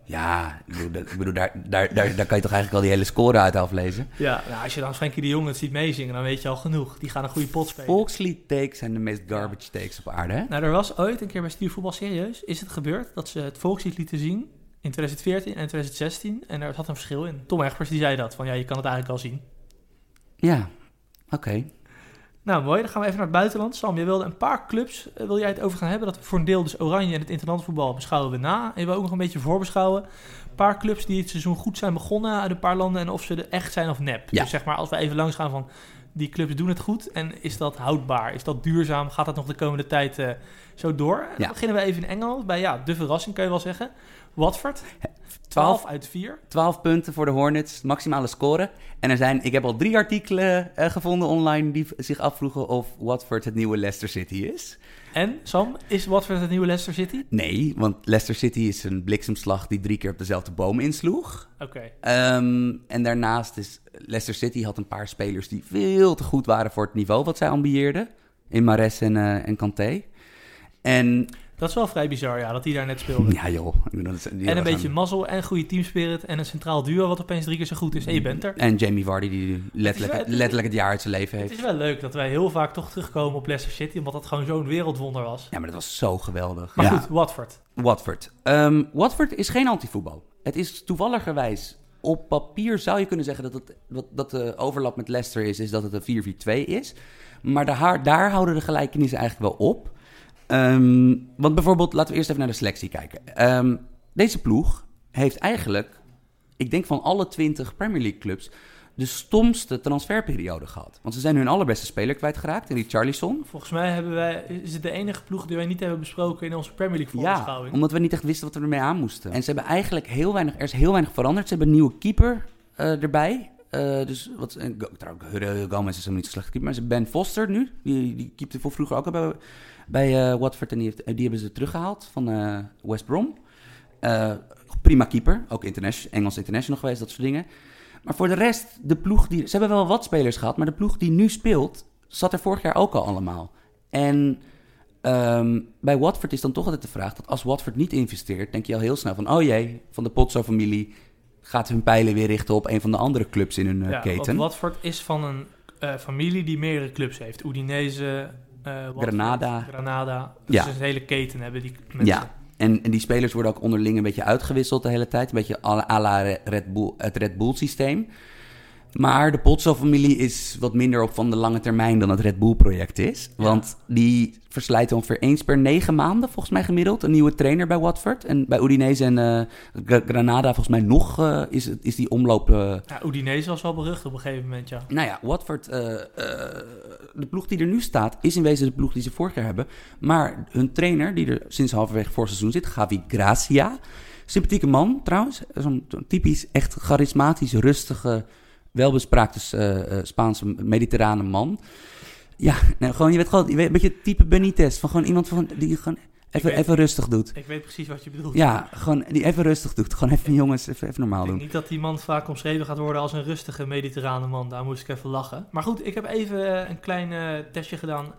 Speaker 2: Ja, ik bedoel, dat- ik bedoel daar, daar, daar, daar kan je toch eigenlijk al die hele score uit aflezen.
Speaker 1: Ja. Nou, als je dan Frenkie de Jong het ziet meezingen, dan weet je al genoeg. Die gaan een goede pot spelen.
Speaker 2: Volkslied takes zijn de meest garbage takes op aarde, hè?
Speaker 1: Nou, er was ooit een keer bij Stuurvoetbal serieus, is het gebeurd dat ze het volkslied lieten zien in 2014 en 2016 en er zat een verschil in. Tom Egbers die zei dat, van ja, je kan het eigenlijk al zien.
Speaker 2: Ja, oké.
Speaker 1: Nou, mooi. Dan gaan we even naar het buitenland. Sam, je wilde een paar clubs, eh, wil jij het over gaan hebben? Dat we voor een deel dus Oranje en het interlandvoetbal beschouwen we na. En we ook nog een beetje voorbeschouwen. Een paar clubs die het seizoen goed zijn begonnen uit een paar landen en of ze er echt zijn of nep.
Speaker 2: Ja.
Speaker 1: Dus zeg maar, als we even langs gaan van die clubs doen het goed en is dat houdbaar? Is dat duurzaam? Gaat dat nog de komende tijd eh, zo door?
Speaker 2: Ja.
Speaker 1: Dan beginnen we even in Engeland bij ja, de verrassing kun je wel zeggen. Watford, 12
Speaker 2: 12,
Speaker 1: uit 4.
Speaker 2: 12 punten voor de Hornets, maximale score. En er zijn, ik heb al drie artikelen eh, gevonden online die zich afvroegen of Watford het nieuwe Leicester City is.
Speaker 1: En Sam, is Watford het nieuwe Leicester City?
Speaker 2: Nee, want Leicester City is een bliksemslag die drie keer op dezelfde boom insloeg.
Speaker 1: Oké.
Speaker 2: Ehm, en daarnaast is Leicester City had een paar spelers die veel te goed waren voor het niveau wat zij ambieerden. In Mares en, eh en Kanté. En
Speaker 1: Dat is wel vrij bizar, ja, dat die daar net speelde.
Speaker 2: ja joh.
Speaker 1: En een beetje mazzel en goede teamspirit en een centraal duo wat opeens drie keer zo goed is. En je bent er.
Speaker 2: En Jamie Vardy die letterlijk,
Speaker 1: Het is wel-
Speaker 2: letterlijk het jaar uit zijn leven
Speaker 1: Het
Speaker 2: heeft.
Speaker 1: is wel leuk dat wij heel vaak toch terugkomen op Leicester City, omdat dat gewoon zo'n wereldwonder was.
Speaker 2: Ja, maar dat was zo geweldig.
Speaker 1: Maar
Speaker 2: ja.
Speaker 1: goed, Watford.
Speaker 2: Watford. Ehm, Watford is geen antivoetbal. Het is toevalligerwijs op papier zou je kunnen zeggen dat, het, dat, dat de overlap met Leicester is, is dat het een 4-4-2 is. Maar daar, daar houden de gelijkenissen eigenlijk wel op. Ehm, want bijvoorbeeld, laten we eerst even naar de selectie kijken. Ehm, deze ploeg heeft eigenlijk, ik denk van alle 20 Premier League clubs, de stomste transferperiode gehad. Want ze zijn hun allerbeste speler kwijtgeraakt, in die Charlison.
Speaker 1: Volgens mij hebben wij, is het de enige ploeg die wij niet hebben besproken in onze Premier League
Speaker 2: Ja,
Speaker 1: voorbeschouwing.
Speaker 2: omdat we niet echt wisten wat we ermee aan moesten. En ze hebben eigenlijk heel weinig, er is heel weinig veranderd. Ze hebben een nieuwe keeper eh, erbij. Eh, dus wat, en, trouwens, Gomez is helemaal niet zo slecht keeper. Maar ze hebben Ben Foster nu. Die, die keepte voor vroeger ook al bij, bij eh, Watford. En die, heeft, die hebben ze teruggehaald van eh, West Brom. Eh, prima keeper. Ook international, Engels international geweest, dat soort dingen. Maar voor de rest, de ploeg die... Ze hebben wel wat spelers gehad, maar de ploeg die nu speelt... zat er vorig jaar ook al allemaal. En ehm, bij Watford is dan toch altijd de vraag... dat als Watford niet investeert, denk je al heel snel van... oh jee, van de Potso-familie gaat hun pijlen weer richten... op een van de andere clubs in hun eh,
Speaker 1: ja,
Speaker 2: keten.
Speaker 1: Watford is van een eh, familie die meerdere clubs heeft. Udinese, eh,
Speaker 2: Granada.
Speaker 1: Granada. Dus
Speaker 2: Ja.
Speaker 1: een hele keten hebben die mensen.
Speaker 2: Ja, en, en die spelers worden ook onderling een beetje uitgewisseld de hele tijd. Een beetje à la Red Bull, het Red Bull systeem. Maar de Potso-familie is wat minder op van de lange termijn dan het Red Bull-project is.
Speaker 1: Ja.
Speaker 2: Want die verslijten ongeveer eens per negen maanden, volgens mij gemiddeld, een nieuwe trainer bij Watford. En bij Udinese en eh, Gra- Granada, volgens mij nog, eh, is, is die omloop... eh,
Speaker 1: Ja, Udinese was wel berucht op een gegeven moment, ja.
Speaker 2: nou ja, Watford, de ploeg die er nu staat, is in wezen de ploeg die ze vorig jaar hebben. Maar hun trainer, die er sinds halverwege voor seizoen zit, Gavi Gracia. Sympathieke man trouwens. Zo'n typisch, echt charismatisch, rustige, welbespraakte eh, eh, Spaanse mediterrane man. Ja, nou, gewoon, je weet gewoon, je weet, een beetje type Benitez. Van gewoon iemand van, die gewoon even,
Speaker 1: weet-
Speaker 2: even rustig doet.
Speaker 1: Ik weet precies wat je bedoelt.
Speaker 2: Ja, gewoon die even rustig doet. Gewoon even jongens, even, even normaal
Speaker 1: Ik
Speaker 2: doen.
Speaker 1: niet dat die man vaak omschreven gaat worden als een rustige mediterrane man. Daar moest ik even lachen. Maar goed, ik heb even eh, een klein testje gedaan.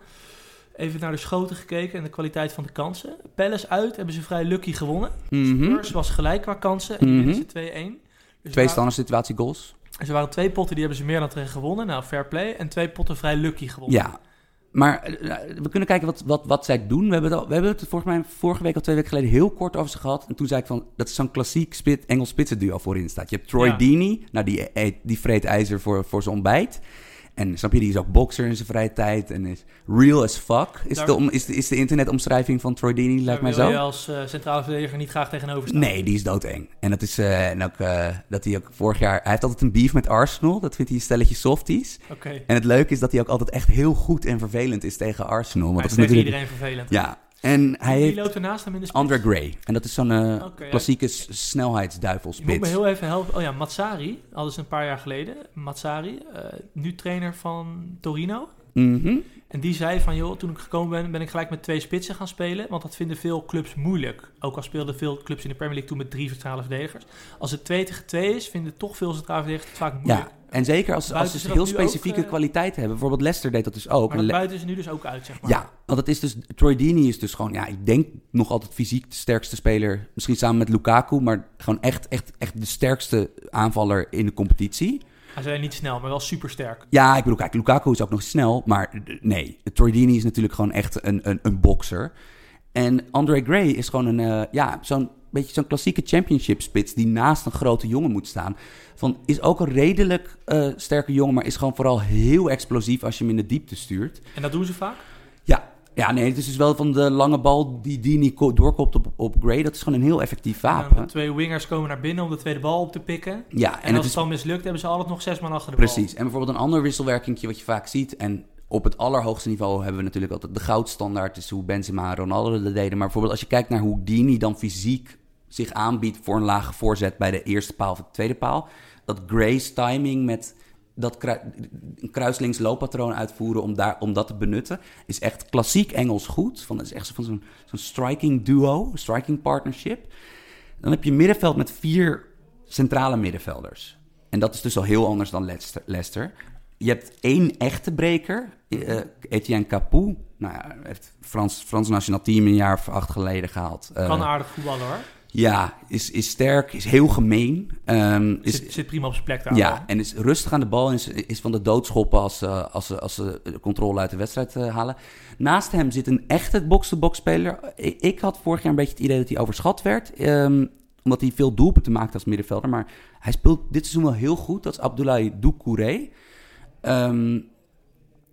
Speaker 1: Even naar de schoten gekeken en de kwaliteit van de kansen. Palace uit hebben ze vrij lucky gewonnen.
Speaker 2: Mhm.
Speaker 1: Spurs was gelijk qua kansen en winnen ze 2-1. Dus
Speaker 2: Twee standaard situatie goals.
Speaker 1: Waren- Er waren twee potten die hebben ze meer dan tegen gewonnen. Nou, fair play. En twee potten vrij lucky gewonnen.
Speaker 2: Ja. Maar eh, we kunnen kijken wat, wat, wat zij doen. We hebben, het al, we hebben het volgens mij vorige week of twee weken geleden heel kort over ze gehad. En toen zei ik van, dat is zo'n klassiek spit, Engels spitsenduo voorin staat. Je hebt Troy
Speaker 1: Ja.
Speaker 2: Deeney, nou die, eet, die vreet ijzer voor, voor zijn ontbijt. En snap je, die is ook bokser in zijn vrije tijd en is real as fuck. Is,
Speaker 1: Daar-
Speaker 2: de, om, is, de, is de internetomschrijving van Troy Deeney, lijkt mij
Speaker 1: Daar wil
Speaker 2: zo.
Speaker 1: je als eh, centrale verdediger niet graag tegenover staan.
Speaker 2: Nee, die is doodeng. En dat is en ook, eh, dat hij ook vorig jaar... Hij heeft altijd een beef met Arsenal. Dat vindt hij een stelletje softies.
Speaker 1: Oké.
Speaker 2: En het leuke is dat hij ook altijd echt heel goed en vervelend is tegen Arsenal. Want dat is
Speaker 1: is
Speaker 2: natuurlijk...
Speaker 1: iedereen vervelend.
Speaker 2: Ja, en hij
Speaker 1: Wie
Speaker 2: heeft
Speaker 1: loopt ernaast hem in de spits?
Speaker 2: Andre Gray. En dat is zo'n eh,
Speaker 1: Oké, ja.
Speaker 2: klassieke s-
Speaker 1: Je moet me
Speaker 2: snelheidsduivelspits.
Speaker 1: heel even helpen. Oh ja, Matsari. Hadden ze een paar jaar geleden. Matsari, eh, nu trainer van Torino.
Speaker 2: Mhm.
Speaker 1: En die zei van, joh, toen ik gekomen ben, ben ik gelijk met twee spitsen gaan spelen. Want dat vinden veel clubs moeilijk. Ook al speelden veel clubs in de Premier League toen met drie centrale verdedigers. Als het 2 tegen 2 is, vinden toch veel centrale verdedigers het vaak moeilijk.
Speaker 2: Ja, en zeker als, als ze heel
Speaker 1: dat nu ook,
Speaker 2: specifieke
Speaker 1: eh,
Speaker 2: kwaliteiten hebben. Bijvoorbeeld Leicester deed dat dus ook.
Speaker 1: Maar dat buiten ze nu dus ook uit, zeg maar.
Speaker 2: Ja, want het is dus... Troy Deeney is dus gewoon... Ja, ik denk nog altijd fysiek de sterkste speler. Misschien samen met Lukaku. Maar gewoon echt, echt, echt de sterkste aanvaller in de competitie.
Speaker 1: Hij zei niet snel, maar wel super sterk.
Speaker 2: Ja, ik bedoel, kijk, Lukaku is ook nog snel. Maar nee, Deeney is natuurlijk gewoon echt een, een, een bokser. En Andre Gray is gewoon een... eh, ja, zo'n beetje zo'n klassieke championship spits... die naast een grote jongen moet staan. Van, is ook een redelijk eh, sterke jongen... maar is gewoon vooral heel explosief als je hem in de diepte stuurt.
Speaker 1: En dat doen ze vaak.
Speaker 2: Ja, ja nee, het is dus wel van de lange bal die ko- doorkopt op, op Gray. Dat is gewoon een heel effectief wapen.
Speaker 1: de twee wingers komen naar binnen om de tweede bal op te pikken.
Speaker 2: Ja,
Speaker 1: En,
Speaker 2: en,
Speaker 1: als
Speaker 2: het is
Speaker 1: dan mislukt, hebben ze altijd nog zes man achter de bal.
Speaker 2: Precies. En bijvoorbeeld een ander wisselwerkingje wat je vaak ziet. En op het allerhoogste niveau hebben we natuurlijk altijd de goudstandaard. Dus hoe Benzema en Ronaldo dat deden. Maar bijvoorbeeld als je kijkt naar hoe Dini dan fysiek zich aanbiedt voor een lage voorzet bij de eerste paal of de tweede paal. Dat Gray's timing met dat krui- een kruislinks looppatroon uitvoeren om, daar, om dat te benutten, is echt klassiek Engels goed. Van, dat is echt van zo'n zo'n striking duo, striking partnership. Dan heb je een middenveld met vier centrale middenvelders. En dat is dus al heel anders dan Leicester. Leicester. Je hebt één echte breker, eh, Etienne Capou. Nou ja, heeft Frans, Frans nationaal team een jaar of acht geleden gehaald. Eh,
Speaker 1: Kan aardig voetballen hoor.
Speaker 2: Ja, is, is sterk, is heel gemeen. is,
Speaker 1: Zit, zit prima op zijn plek daar.
Speaker 2: ja, en is rustig aan de bal en is, is van de doodschoppen als, ze- als, ze, als ze de controle uit de wedstrijd eh, halen. Naast hem zit een echte box-to-box speler. Ik, ik had vorig jaar een beetje het idee dat hij overschat werd. ehm, omdat hij veel doelpunten maakt als middenvelder. Maar hij speelt dit seizoen wel heel goed. Dat is Abdoulaye Doucouré. Ehm,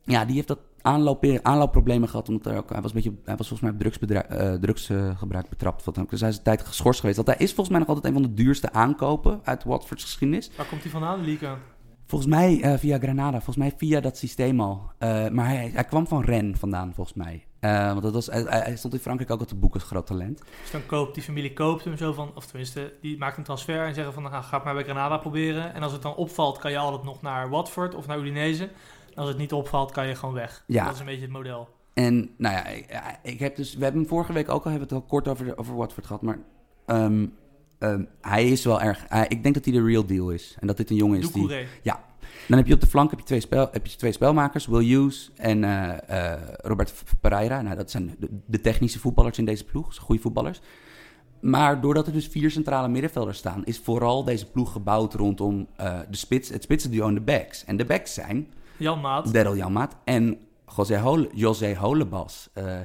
Speaker 2: ja, die heeft dat aanloop, aanloopproblemen gehad. Omdat ook, hij, was een beetje, hij was volgens mij op eh, drugsgebruik betrapt. Wat dan ook. Dus hij is een tijd geschorst geweest. Dat hij is volgens mij nog altijd een van de duurste aankopen uit Watford's geschiedenis.
Speaker 1: Waar komt hij vandaan, de?
Speaker 2: Volgens mij eh, via Granada, volgens mij via dat systeem al. Eh, maar hij, hij kwam van Rennes vandaan, volgens mij. Want dat was, hij, hij stond in Frankrijk ook al te boeken als groot talent.
Speaker 1: Dus dan koopt die familie koopt hem zo van, of tenminste, die maakt een transfer en zeggen van, nou, ga het maar bij Granada proberen. En als het dan opvalt, kan je altijd nog naar Watford of naar Udinese. Als het niet opvalt, kan je gewoon weg.
Speaker 2: Ja.
Speaker 1: Dat is een beetje het model.
Speaker 2: En nou ja, ik, ja, ik heb dus, we hebben hem vorige week ook al, hebben we het al kort over, over Watford gehad. Maar ehm, ehm, hij is wel erg, hij- ik denk dat hij de real deal is. En dat dit een jongen is die...
Speaker 1: Doucouré.
Speaker 2: Dan heb je op de flank heb je twee, spel, heb je twee spelmakers, Will Hughes en eh, eh, Robert Pereira. Nou, dat zijn de, de technische voetballers in deze ploeg, goede voetballers. Maar doordat er dus vier centrale middenvelders staan, is vooral deze ploeg gebouwd rondom eh, de spits, het spitsenduo en de backs. En de backs zijn
Speaker 1: Jan Maat.
Speaker 2: Daryl Janmaat en José, Hole, José Holebas. Eh,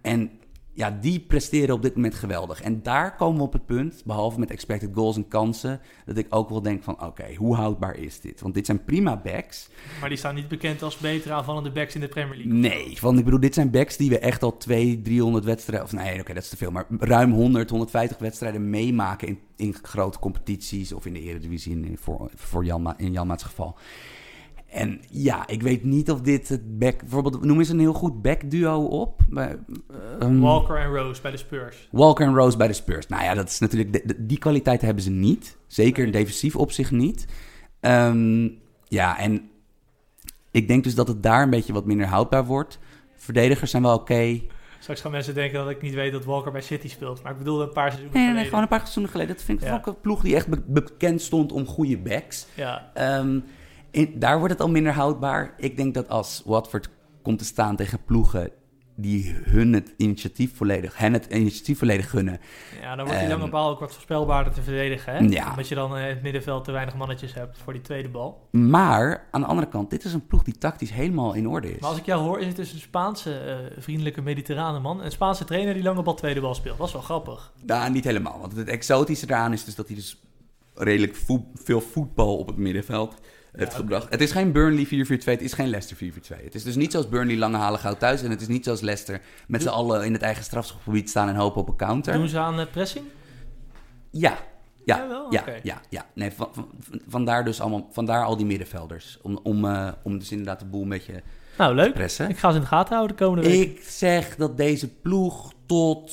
Speaker 2: en ja, die presteren op dit moment geweldig. En daar komen we op het punt, behalve met expected goals en kansen, dat ik ook wel denk van, oké, hoe houdbaar is dit? Want dit zijn prima backs.
Speaker 1: Maar die staan niet bekend als betere aanvallende backs in de Premier League.
Speaker 2: Nee, want ik bedoel, dit zijn backs die we echt al 200, 300 wedstrijden, of nee, oké, dat is te veel, maar ruim 100, 150 wedstrijden meemaken in, in grote competities of in de Eredivisie in, voor, voor Janma, in Janmaats geval. En ja, ik weet niet of dit het back... Bijvoorbeeld, noem eens een heel goed backduo op. Bij, ehm,
Speaker 1: Walker en Rose bij de Spurs.
Speaker 2: Walker en Rose bij de Spurs. Nou ja, dat is natuurlijk... de- de- die kwaliteit hebben ze niet. Zeker
Speaker 1: Nee.
Speaker 2: defensief op zich niet. Ehm, ja, en ik denk dus dat het daar een beetje wat minder houdbaar wordt. Verdedigers zijn wel oké.
Speaker 1: Straks gaan mensen denken dat ik niet weet dat Walker bij City speelt. Maar ik bedoel een paar seizoenen
Speaker 2: Nee, nee,
Speaker 1: geleden.
Speaker 2: gewoon een paar seizoenen geleden. Dat vind ik
Speaker 1: Ja.
Speaker 2: ook een ploeg die echt be- bekend stond om goede backs.
Speaker 1: Ja,
Speaker 2: Ehm, in- daar wordt het al minder houdbaar. Ik denk dat als Watford komt te staan tegen ploegen die hun het initiatief volledig, hen het initiatief volledig gunnen.
Speaker 1: Ja, dan wordt die
Speaker 2: Ehm,
Speaker 1: lange bal ook wat voorspelbaarder te verdedigen. Hè?
Speaker 2: Ja.
Speaker 1: Omdat je dan eh, in het middenveld te weinig mannetjes hebt voor die tweede bal.
Speaker 2: Maar aan de andere kant, dit is een ploeg die tactisch helemaal in orde is.
Speaker 1: Maar als ik jou hoor, is het dus een Spaanse eh, vriendelijke mediterrane man. Een Spaanse trainer die lange bal tweede bal speelt. Dat is wel grappig.
Speaker 2: Nou, niet helemaal. Want het exotische eraan is dus dat hij dus redelijk voet- veel voetbal op het middenveld
Speaker 1: oké.
Speaker 2: gebracht. Het is geen Burnley 4-4-2, het is geen Leicester 4-4-2. Het is dus niet zoals Burnley lange halen gauw thuis. En het is niet zoals Leicester met z'n allen in het eigen strafgebied staan en hopen op een counter.
Speaker 1: Doen ze aan eh, pressing?
Speaker 2: Ja. Ja,
Speaker 1: Ja, wel?
Speaker 2: ja,
Speaker 1: Oké.
Speaker 2: ja, ja. Nee, van, van, vandaar dus allemaal, vandaar al die middenvelders. Om, om, eh, om dus inderdaad de boel een beetje
Speaker 1: Nou, leuk.
Speaker 2: pressen.
Speaker 1: Ik ga ze in de gaten houden de komende week.
Speaker 2: Ik zeg dat deze ploeg tot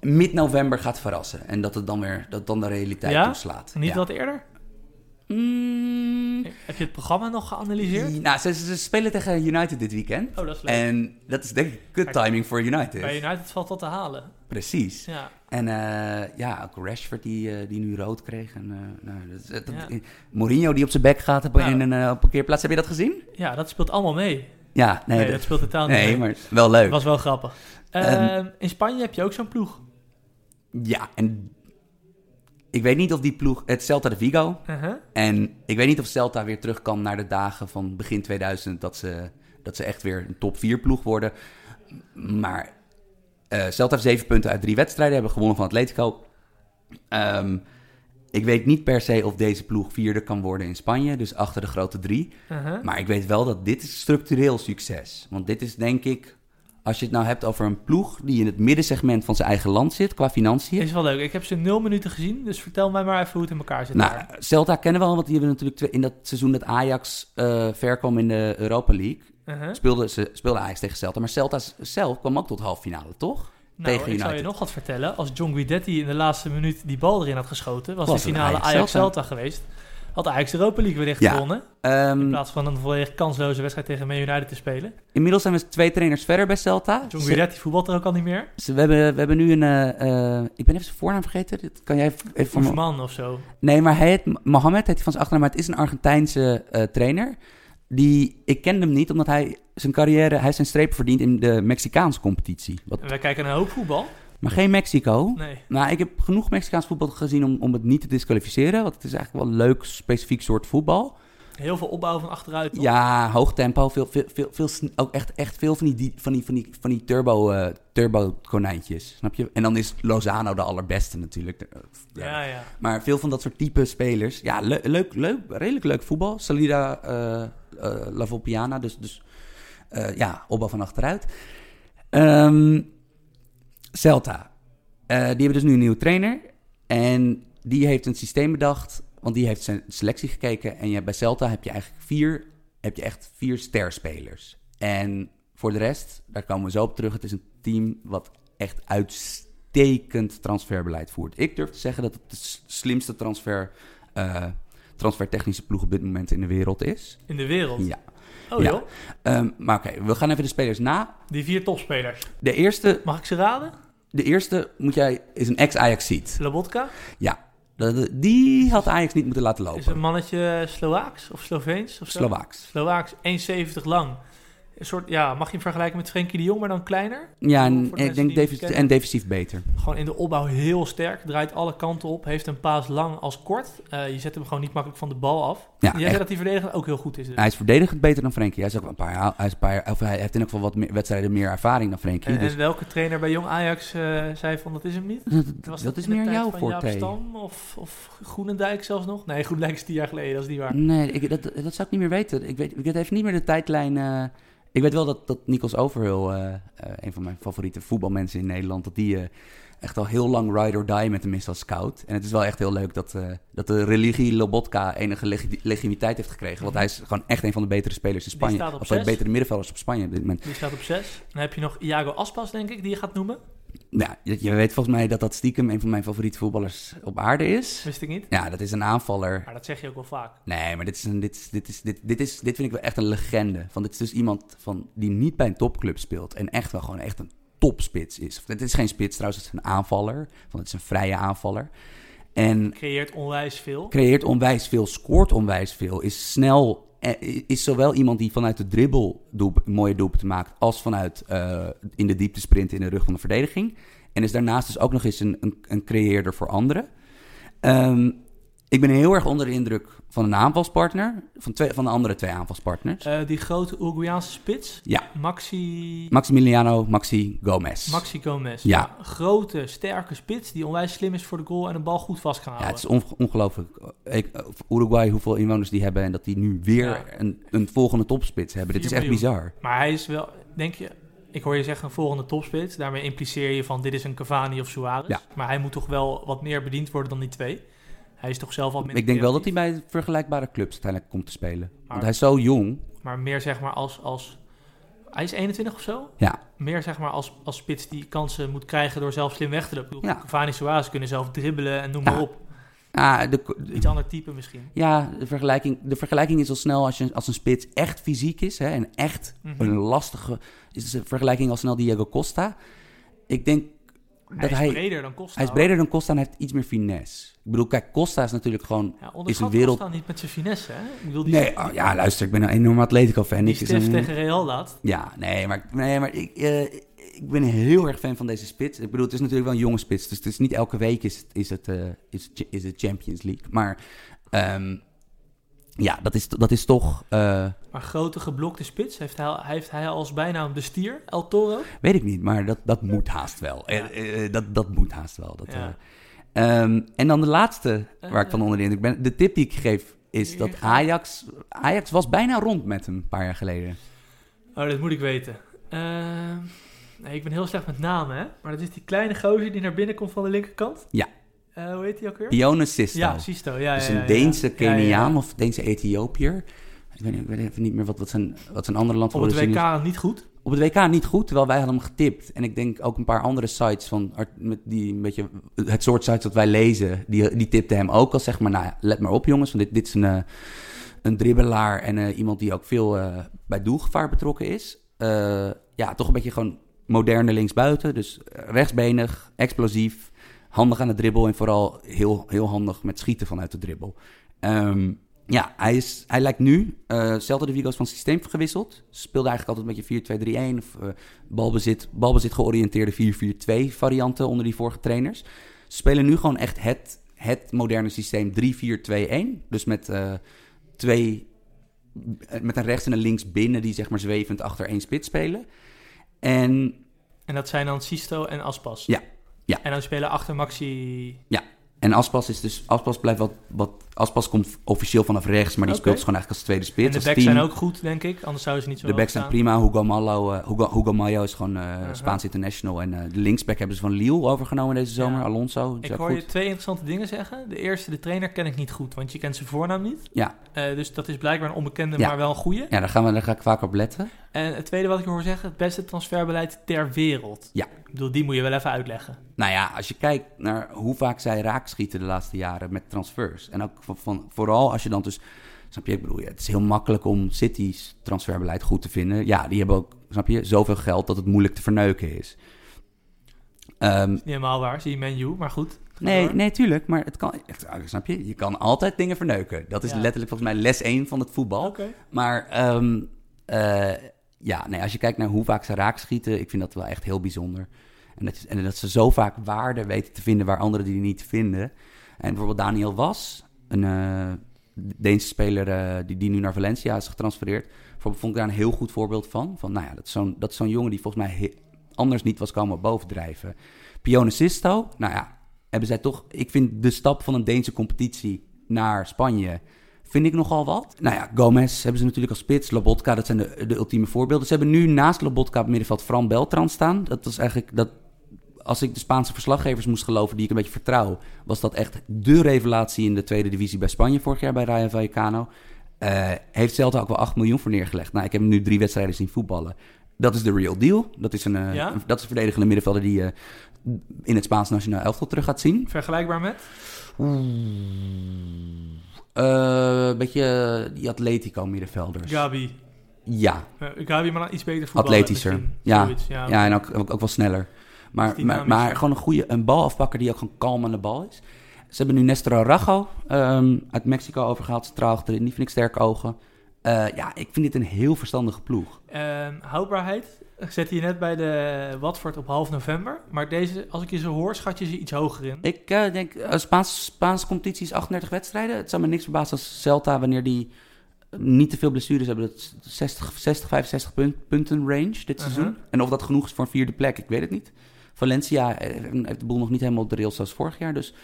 Speaker 2: mid-november gaat verrassen. En dat het dan weer dat dan de realiteit
Speaker 1: Ja?
Speaker 2: toeslaat.
Speaker 1: Niet wat eerder?
Speaker 2: Mm,
Speaker 1: Heb je het programma nog geanalyseerd?
Speaker 2: nou, ze, ze spelen tegen United dit weekend.
Speaker 1: Oh, dat is leuk.
Speaker 2: En dat is denk ik good timing voor United.
Speaker 1: Bij United valt wat te halen.
Speaker 2: Precies.
Speaker 1: Ja.
Speaker 2: En eh, ja, ook Rashford die, eh, die nu rood kreeg. En, eh, nou, dat, dat-
Speaker 1: Ja.
Speaker 2: Mourinho die op zijn bek gaat op,
Speaker 1: Nou.
Speaker 2: in een, op een parkeerplaats. Heb je dat gezien?
Speaker 1: ja, dat speelt allemaal mee.
Speaker 2: Ja, nee,
Speaker 1: Nee,
Speaker 2: dat,
Speaker 1: dat speelt totaal niet
Speaker 2: nee
Speaker 1: mee.
Speaker 2: maar wel leuk.
Speaker 1: Dat was wel grappig.
Speaker 2: Ehm,
Speaker 1: Ehm, in Spanje heb je ook zo'n ploeg.
Speaker 2: Ja, en ik weet niet of die ploeg... Het Celta de Vigo.
Speaker 1: Uh-huh.
Speaker 2: En ik weet niet of Celta weer terug kan naar de dagen van begin 2000... dat ze, dat ze echt weer een top 4 ploeg worden. Maar eh Celta heeft zeven punten uit drie wedstrijden... hebben gewonnen van Atletico. Ehm, ik weet niet per se of deze ploeg vierde kan worden in Spanje... dus achter de grote drie.
Speaker 1: Uh-huh.
Speaker 2: Maar ik weet wel dat dit is structureel succes. Want dit is denk ik... Als je het nou hebt over een ploeg die in het middensegment van zijn eigen land zit qua financiën.
Speaker 1: Is wel leuk. Ik heb ze nul minuten gezien, dus vertel mij maar even hoe het in elkaar zit.
Speaker 2: Nou,
Speaker 1: daar.
Speaker 2: Celta kennen we al, want die hebben natuurlijk in dat seizoen dat Ajax eh ver kwam in de Europa League.
Speaker 1: Uh-huh.
Speaker 2: Speelde, ze, speelde Ajax tegen Celta. Maar Celta zelf kwam ook tot halve finale, toch?
Speaker 1: Nou,
Speaker 2: tegen
Speaker 1: ik zou je nog wat vertellen. Als John Guidetti in de laatste minuut die bal erin had geschoten, was,
Speaker 2: Was
Speaker 1: de finale.
Speaker 2: Ajax-Celta
Speaker 1: geweest. Had Ajax de Europa League wellicht
Speaker 2: Ja.
Speaker 1: gewonnen.
Speaker 2: Ehm,
Speaker 1: In plaats van een volledig kansloze wedstrijd tegen Man United te spelen.
Speaker 2: inmiddels zijn we twee trainers verder bij Celta.
Speaker 1: John Guidetti voetbalt er ook al niet meer.
Speaker 2: ze- we, hebben, we hebben nu een... eh, eh, ik ben even zijn voornaam vergeten. Dit kan jij even, even.
Speaker 1: Oesman of zo.
Speaker 2: Nee, maar hij heet Mohamed, heet hij van zijn achternaam. Maar het is een Argentijnse eh, trainer. Die, ik ken hem niet, omdat hij zijn carrière... Hij heeft zijn streep verdiend in de Mexicaanse competitie. Wat,
Speaker 1: En wij kijken naar een hoop voetbal.
Speaker 2: Maar geen Mexico.
Speaker 1: Nee.
Speaker 2: Nou, ik heb genoeg Mexicaans voetbal gezien om, om het niet te disqualificeren. Want het is eigenlijk wel een leuk, specifiek soort voetbal.
Speaker 1: Heel veel opbouw van achteruit. toch?
Speaker 2: Ja, hoog tempo. Veel, veel, veel, ook echt, echt veel van die, van die, van die, van die turbo, eh, turbo konijntjes. Snap je? En dan is Lozano de allerbeste natuurlijk. Ja.
Speaker 1: Ja, ja.
Speaker 2: Maar veel van dat soort type spelers. Ja, le- leuk, leuk, redelijk leuk voetbal. Salida eh eh, Volpiana. Dus, dus eh, ja, opbouw van achteruit. Ehm, Celta. Eh, die hebben dus nu een nieuwe trainer. En die heeft een systeem bedacht. Want die heeft zijn selectie gekeken. En bij Celta heb je eigenlijk vier, heb je echt vier sterspelers. En voor de rest, daar komen we zo op terug. Het is een team wat echt uitstekend transferbeleid voert. Ik durf te zeggen dat het de slimste transfer, eh, transfertechnische ploeg op dit moment in de wereld is.
Speaker 1: In de wereld.
Speaker 2: Ja.
Speaker 1: Oh
Speaker 2: Ja.
Speaker 1: joh.
Speaker 2: Ehm, maar oké, we gaan even de spelers na.
Speaker 1: Die vier topspelers.
Speaker 2: De eerste,
Speaker 1: Mag ik ze raden?
Speaker 2: De eerte moet jij, is een ex-Ajaxiet.
Speaker 1: Lobotka?
Speaker 2: Ja, die had Ajax niet moeten laten
Speaker 1: Is een
Speaker 2: lopen.
Speaker 1: mannetje Slovaaks of Sloveens? Of zo?
Speaker 2: Slovaaks.
Speaker 1: Slovaaks, 1,70 lang. Een soort, ja, mag je hem vergelijken met Frenkie de Jong, maar dan kleiner?
Speaker 2: Ja, en, ik denk defensief, en defensief beter.
Speaker 1: Gewoon in de opbouw heel sterk, draait alle kanten op, heeft een paas lang als kort. Eh, je zet hem gewoon niet makkelijk van de bal af.
Speaker 2: Ja,
Speaker 1: Jij
Speaker 2: echt.
Speaker 1: zei dat die verdediging ook heel goed is. Dus.
Speaker 2: Hij is verdedigend beter dan Frenkie. Hij, is ook wel een paar, hij, is een paar, of hij heeft in ieder geval wat meer, wedstrijden meer ervaring dan Frenkie.
Speaker 1: En,
Speaker 2: dus
Speaker 1: en welke trainer bij Jong Ajax eh, zei van dat is hem niet?
Speaker 2: dat,
Speaker 1: Was
Speaker 2: dat is meer jouw forte.
Speaker 1: Stam of, of Groenendijk zelfs nog? Nee, Groenendijk is tien jaar geleden, dat is niet waar.
Speaker 2: Nee, ik, dat, dat zou ik niet meer weten. Ik weet, ik weet even niet meer de tijdlijn. eh. Ik weet wel dat, dat Nikos Overhul, eh, eh, een van mijn favoriete voetbalmensen in Nederland, dat die eh, echt al heel lang ride or die met hem is als scout. En het is wel echt heel leuk dat, dat de religie Lobotka enige legi- legitimiteit heeft gekregen. Want hij is gewoon echt een van de betere spelers in
Speaker 1: Die
Speaker 2: Spanje.
Speaker 1: staat op
Speaker 2: of
Speaker 1: zes.
Speaker 2: betere middenvelders op Spanje op dit moment.
Speaker 1: Die staat op 6. Dan heb je nog Iago Aspas, denk ik, die je gaat noemen.
Speaker 2: Ja, je, je weet volgens mij dat dat stiekem een van mijn favoriete voetballers op aarde is.
Speaker 1: Wist ik niet.
Speaker 2: Ja, dat is een aanvaller.
Speaker 1: Maar dat zeg je ook wel vaak.
Speaker 2: Nee, maar dit, is een, dit, is, dit, is, dit, dit, is, dit vind ik wel echt een legende. Van, dit is dus iemand van, die niet bij een topclub speelt. En echt wel gewoon echt een topspits is. Of, Het is geen spits trouwens, het is een aanvaller. Want het is een vrije aanvaller. En
Speaker 1: Creëert onwijs veel.
Speaker 2: creëert onwijs veel, scoort onwijs veel. Is snel is zowel iemand die vanuit de dribbel mooie doelpunten maakt, als vanuit eh, in de diepte sprinten in de rug van de verdediging. En is daarnaast dus ook nog eens een, een, een creëerder voor anderen. Ehm, ik ben heel erg onder de indruk van een aanvalspartner, van, twee, van de andere twee aanvalspartners.
Speaker 1: Eh, die grote Uruguayaanse spits.
Speaker 2: Ja.
Speaker 1: Maxi...
Speaker 2: Maximiliano Maxi Gomez.
Speaker 1: Maxi Gomez.
Speaker 2: Ja.
Speaker 1: Grote, sterke spits die onwijs slim is voor de goal en de bal goed vast kan
Speaker 2: Ja,
Speaker 1: houden.
Speaker 2: het is onge- ongelooflijk. Ik, Uruguay, hoeveel inwoners die hebben en dat die nu weer
Speaker 1: Ja.
Speaker 2: een, een volgende topspits hebben. Dit is echt bizar.
Speaker 1: Maar hij is wel, denk je, ik hoor je zeggen een volgende topspits. Daarmee impliceer je van dit is een Cavani of Suarez.
Speaker 2: Ja.
Speaker 1: Maar hij moet toch wel wat meer bediend worden dan die twee. Hij is toch zelf al minder
Speaker 2: Ik denk wel dat hij bij vergelijkbare clubs uiteindelijk komt te spelen. Want
Speaker 1: Maar-
Speaker 2: hij is zo jong.
Speaker 1: Maar meer zeg maar als, als... Hij is 21 of zo?
Speaker 2: Ja,
Speaker 1: Meer zeg maar als, als spits die kansen moet krijgen door zelf slim weg te lopen.
Speaker 2: Ja.
Speaker 1: Cavani Suarez kunnen zelf dribbelen en noem
Speaker 2: Ja.
Speaker 1: maar op.
Speaker 2: ah, de,
Speaker 1: Iets ander type misschien.
Speaker 2: ja de, vergelijking, de vergelijking is al snel als, je, als een spits echt fysiek is. Hè, en echt
Speaker 1: Mhm.
Speaker 2: een lastige... Is de vergelijking al snel Diego Costa. Ik denk
Speaker 1: Hij is
Speaker 2: hij...
Speaker 1: breder dan Costa.
Speaker 2: Hij is breder dan Costa en hij heeft iets meer finesse. Ik bedoel, kijk, Costa is natuurlijk gewoon...
Speaker 1: Ja,
Speaker 2: is een wereld-
Speaker 1: Costa niet met zijn finesse, hè? Ik bedoel, die,
Speaker 2: Nee, oh, ja, luister, ik ben een enorme Atletico-fan.
Speaker 1: die
Speaker 2: Ik is
Speaker 1: stift
Speaker 2: een-
Speaker 1: tegen Real laat.
Speaker 2: Ja, nee, maar, nee, maar ik, eh, ik ben heel erg fan van deze spits. Ik bedoel, het is natuurlijk wel een jonge spits. Dus het is niet elke week is, het- is, het, eh, is, is het Champions League. Maar ehm, ja, dat is, dat is toch... eh,
Speaker 1: Maar grote geblokte spits, heeft hij, heeft hij als bijnaam de stier, El Toro?
Speaker 2: weet ik niet, maar dat, dat moet haast wel.
Speaker 1: Ja.
Speaker 2: Eh, eh, dat, dat moet haast wel. Dat,
Speaker 1: Ja.
Speaker 2: eh. Ehm, en dan de laatste waar ik van onder de indruk ben. De tip die ik geef is dat Ajax... Ajax was bijna rond met hem een paar jaar geleden.
Speaker 1: Oh, dat moet ik weten. Eh, nee, ik ben heel slecht met namen, hè? Maar dat is die kleine gozer die naar binnen komt van de linkerkant?
Speaker 2: Ja.
Speaker 1: Eh, hoe heet die ook weer?
Speaker 2: Sisto.
Speaker 1: Ja, Sisto. Ja,
Speaker 2: Dus een
Speaker 1: ja,
Speaker 2: Deense
Speaker 1: ja.
Speaker 2: Keniaan of Deense Ethiopiër. Ik weet, niet, ik weet even niet meer wat, wat, zijn, wat zijn andere land
Speaker 1: Op het. WK niet goed.
Speaker 2: Op het WK niet goed, terwijl wij hadden hem getipt. En ik denk ook een paar andere sites van met die een beetje het soort sites dat wij lezen, die, die tipten hem ook al zeg maar, nou ja, let maar op jongens, want dit, dit is een, eh, een dribbelaar en eh, iemand die ook veel bij doelgevaar betrokken is. Ja, toch een beetje gewoon moderne linksbuiten, dus rechtsbenig, explosief, handig aan de dribbel en vooral heel, heel handig met schieten vanuit de dribbel. Ehm, ja, hij, is, hij lijkt nu, eh Celta de Vigo is van systeem gewisseld. Speelde eigenlijk altijd een beetje 4-2-3-1 of eh, balbezit, balbezit georiënteerde 4-4-2 varianten onder die vorige trainers. Spelen nu gewoon echt het, het moderne systeem 3-4-2-1. Dus met eh, twee, met een rechts en een links binnen die zeg maar zwevend achter één spits spelen. En
Speaker 1: En dat zijn dan Sisto en Aspas.
Speaker 2: Ja, ja.
Speaker 1: En dan spelen achter Maxi...
Speaker 2: En Aspas is dus, Aspas blijft wat, wat, Aspas komt officieel vanaf rechts, maar die speelt dus gewoon eigenlijk als tweede spits.
Speaker 1: En de backs zijn ook goed, denk ik. Anders zouden ze niet zo
Speaker 2: De backs zijn prima. Hugo Mallo, eh, Hugo, Hugo Mayo is gewoon eh
Speaker 1: Uh-huh.
Speaker 2: Spaans international. En eh, de linksback hebben ze van Lille overgenomen deze zomer.
Speaker 1: Ja.
Speaker 2: Alonso. is
Speaker 1: Ik hoor
Speaker 2: goed.
Speaker 1: je twee interessante dingen zeggen. De eerste, de trainer ken ik niet goed, want je kent zijn voornaam niet.
Speaker 2: Ja.
Speaker 1: Eh, dus dat is blijkbaar een onbekende,
Speaker 2: Ja.
Speaker 1: maar wel een goeie.
Speaker 2: Ja, daar, gaan we, daar ga ik vaak op letten.
Speaker 1: En het tweede wat ik hoor zeggen, het beste transferbeleid ter wereld.
Speaker 2: Ja.
Speaker 1: Ik bedoel, die moet je wel even uitleggen.
Speaker 2: Nou ja, als je kijkt naar hoe vaak zij raakschieten de laatste jaren met transfers. En ook van, van- vooral als je dan dus... Snap je, ik bedoel, ja, het is heel makkelijk om City's transferbeleid goed te vinden. Ja, die hebben ook, snap je, zoveel geld dat het moeilijk te verneuken is. Ehm,
Speaker 1: Niet helemaal waar, zie je menu, maar goed.
Speaker 2: Nee,
Speaker 1: door.
Speaker 2: nee, tuurlijk. Maar het kan, ah, snap je? Je kan altijd dingen verneuken. Dat is
Speaker 1: Ja.
Speaker 2: letterlijk volgens mij les 1 van het voetbal. Maar ehm, eh, ja, nee, als je kijkt naar hoe vaak ze raak schieten, ik vind dat wel echt heel bijzonder. En dat, en dat ze zo vaak waarde weten te vinden waar anderen die niet vinden. En bijvoorbeeld Daniel Was, een eh, Deense speler eh, die, die nu naar Valencia is getransfereerd. Vond ik daar een heel goed voorbeeld van. Van nou ja, dat is zo'n, zo'n jongen die volgens mij anders niet was komen bovendrijven. Pione Sisto, nou ja, hebben zij toch... Ik vind de stap van een Deense competitie naar Spanje... vind ik nogal wat. Nou ja, Gomez hebben ze natuurlijk als spits. Lobotka, dat zijn de, de ultieme voorbeelden. Ze hebben nu naast Lobotka op middenveld Fran Beltran staan. Dat was eigenlijk... Dat, als ik de Spaanse verslaggevers moest geloven, die ik een beetje vertrouw... was dat echt de revelatie in de tweede divisie bij Spanje vorig jaar bij Rayo Vallecano. Eh, heeft Celta ook wel 8 miljoen voor neergelegd. Nou, ik heb hem nu drie wedstrijden zien voetballen. Dat is de real deal. Dat is een, eh,
Speaker 1: Ja?
Speaker 2: een- dat is een verdedigende middenvelder die je in het Spaans nationaal elftal terug gaat zien.
Speaker 1: Vergelijkbaar met?
Speaker 2: Eh, Een beetje die Atletico middenvelders.
Speaker 1: Gabi.
Speaker 2: Ja,
Speaker 1: Eh, Gabi, maar iets beter voetballen
Speaker 2: atletischer. Ja,
Speaker 1: ja.
Speaker 2: ja, en ook, ook, ook wel sneller. Maar, maar, maar gewoon een goede een balafpakker die ook gewoon kalm aan de bal is. Ze hebben nu Nestor Arago ehm, uit Mexico overgehaald. Centraal achterin. Die vind ik sterk ogen. Eh, ja, ik vind dit een heel verstandige ploeg.
Speaker 1: Ehm, houdbaarheid. Ik zet je net bij de Watford op half november. Maar deze, als ik je zo hoor, schat je ze iets hoger in.
Speaker 2: Ik eh, denk, uh, Spaans, Spaanse competitie is 38 wedstrijden. Het zou me niks verbazen als Celta, wanneer die niet te veel blessures hebben, dat 60, 60 65 punt, punten range dit seizoen.
Speaker 1: Uh-huh.
Speaker 2: En of dat genoeg is voor een vierde plek, ik weet het niet. Valencia eh, heeft de boel nog niet helemaal op de rails zoals vorig jaar, dus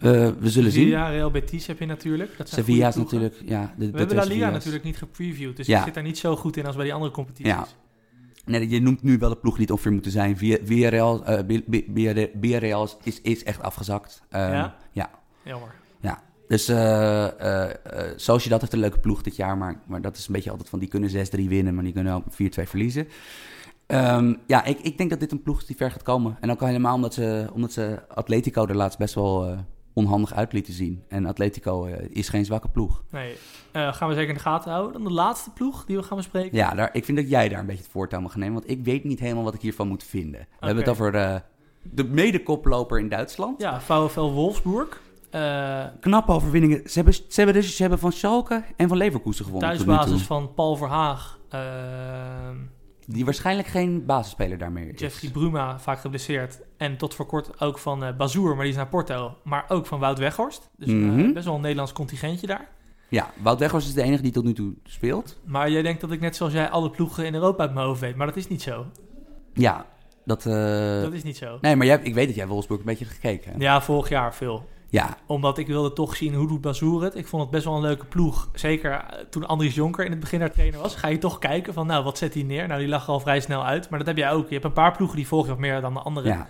Speaker 2: uh, we zullen zien.
Speaker 1: Sevilla, Real Betis heb je natuurlijk. Dat zijn
Speaker 2: Sevilla is natuurlijk, ja.
Speaker 1: De, we hebben La Liga natuurlijk niet gepreviewd, dus ja. ik zit daar niet zo goed in als bij die andere competities.
Speaker 2: Ja. Nee, je noemt nu wel de ploeg die het ongeveer moeten zijn. Villarreal, uh, Villarreal is, is echt afgezakt. Um,
Speaker 1: ja?
Speaker 2: Ja.
Speaker 1: Jammer.
Speaker 2: Ja. Dus uh, uh, zoals je dat heeft een leuke ploeg dit jaar, maar, maar dat is een beetje altijd van die kunnen 6-3 winnen, maar die kunnen ook 4-2 verliezen. Um, ja, ik, ik denk dat dit een ploeg is die ver gaat komen. En ook al helemaal omdat ze, omdat ze Atletico er laatst best wel uh, onhandig uit lieten zien. En Atletico uh, is geen zwakke ploeg.
Speaker 1: Nee, uh, gaan we zeker in de gaten houden. Dan de laatste ploeg die we gaan bespreken.
Speaker 2: Ja, daar, ik vind dat jij daar een beetje het voortouw mag nemen, want ik weet niet helemaal wat ik hiervan moet vinden. We okay. hebben het over de medekoploper in Duitsland.
Speaker 1: Ja, VfL Wolfsburg.
Speaker 2: Uh, Knappe overwinningen. Ze hebben, ze, hebben dus, ze hebben van Schalke en van Leverkusen gewonnen.
Speaker 1: Thuisbasis van Paul Verhaag. Uh,
Speaker 2: die waarschijnlijk geen basisspeler daar meer is.
Speaker 1: Jeffrey Bruma, vaak geblesseerd. En tot voor kort ook van uh, Bazoer, maar die is naar Porto. Maar ook van Wout Weghorst. Dus mm -hmm. best wel een Nederlands contingentje daar.
Speaker 2: Ja, Wout Weghorst is de enige die tot nu toe speelt.
Speaker 1: Maar jij denkt dat ik net zoals jij alle ploegen in Europa uit mijn hoofd weet. Maar dat is niet zo.
Speaker 2: Ja, dat...
Speaker 1: dat is niet zo.
Speaker 2: Nee, maar jij, ik weet dat jij Wolfsburg een beetje hebt gekeken.
Speaker 1: Ja, vorig jaar veel.
Speaker 2: Ja.
Speaker 1: Omdat ik wilde toch zien hoe doet Bazoer het. Ik vond het best wel een leuke ploeg. Zeker toen Andries Jonker in het begin daar trainer was. Ga je toch kijken van, nou, wat zet hij neer? Nou, die lag al vrij snel uit. Maar dat heb jij ook. Je hebt een paar ploegen die volg je wat meer dan de andere.
Speaker 2: Ja.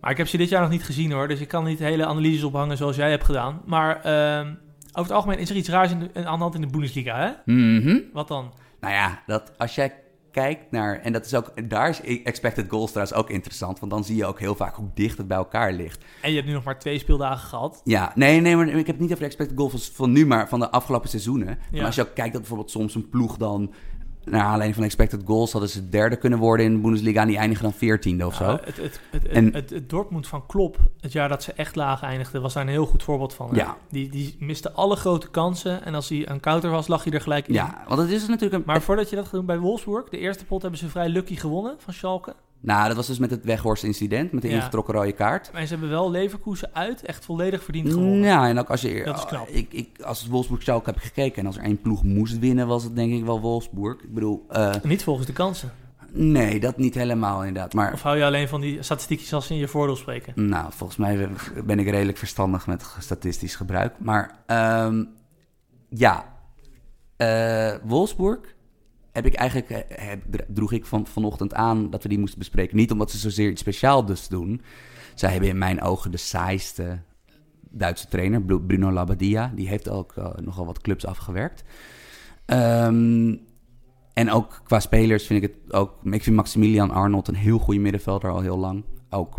Speaker 1: Maar ik heb ze dit jaar nog niet gezien hoor. Dus ik kan niet hele analyses ophangen zoals jij hebt gedaan. Maar uh, over het algemeen is er iets raars in de, aan de hand in de Bundesliga, hè?
Speaker 2: Mm -hmm.
Speaker 1: Wat dan?
Speaker 2: Nou ja, dat als jij kijkt naar, en dat is ook, daar is expected goals trouwens ook interessant, want dan zie je ook heel vaak hoe dicht het bij elkaar ligt.
Speaker 1: En je hebt nu nog maar twee speeldagen gehad.
Speaker 2: Ja, nee, nee, maar ik heb het niet over de expected goals van nu, maar van de afgelopen seizoenen. Ja. Maar als je ook kijkt dat bijvoorbeeld soms een ploeg dan naar aanleiding van expected goals hadden ze derde kunnen worden in de Bundesliga en die eindigen dan veertiende of zo.
Speaker 1: Ja, het, het, het, en, het, het, Dortmund van Klop, het jaar dat ze echt laag eindigden, was daar een heel goed voorbeeld van.
Speaker 2: Ja.
Speaker 1: Die, die miste alle grote kansen en als hij een counter was, lag hij er gelijk in.
Speaker 2: Ja, want het is natuurlijk een...
Speaker 1: Maar voordat je dat gaat doen bij Wolfsburg, de eerste pot hebben ze vrij lucky gewonnen van Schalke.
Speaker 2: Nou, dat was dus met het Weghorst-incident, met de ja. ingetrokken rode kaart.
Speaker 1: Maar ze hebben wel Leverkusen uit echt volledig verdiend gewonnen.
Speaker 2: Ja, en ook als je...
Speaker 1: Dat is knap.
Speaker 2: Ik, ik, als het Wolfsburg Schalke heb gekeken en als er één ploeg moest winnen, was het denk ik wel Wolfsburg. Ik bedoel... Uh,
Speaker 1: niet volgens de kansen.
Speaker 2: Nee, dat niet helemaal inderdaad. Maar,
Speaker 1: of hou je alleen van die statistiekjes als ze in je voordeel spreken?
Speaker 2: Nou, volgens mij ben ik redelijk verstandig met statistisch gebruik. Maar um, ja, uh, Wolfsburg heb ik eigenlijk, heb, droeg ik van, vanochtend aan dat we die moesten bespreken. Niet omdat ze zozeer iets speciaals dus doen. Zij hebben in mijn ogen de saaiste Duitse trainer, Bruno Labbadia. Die heeft ook uh, nogal wat clubs afgewerkt. Um, en ook qua spelers vind ik het ook... Ik vind Maximilian Arnold een heel goede middenvelder al heel lang. Ook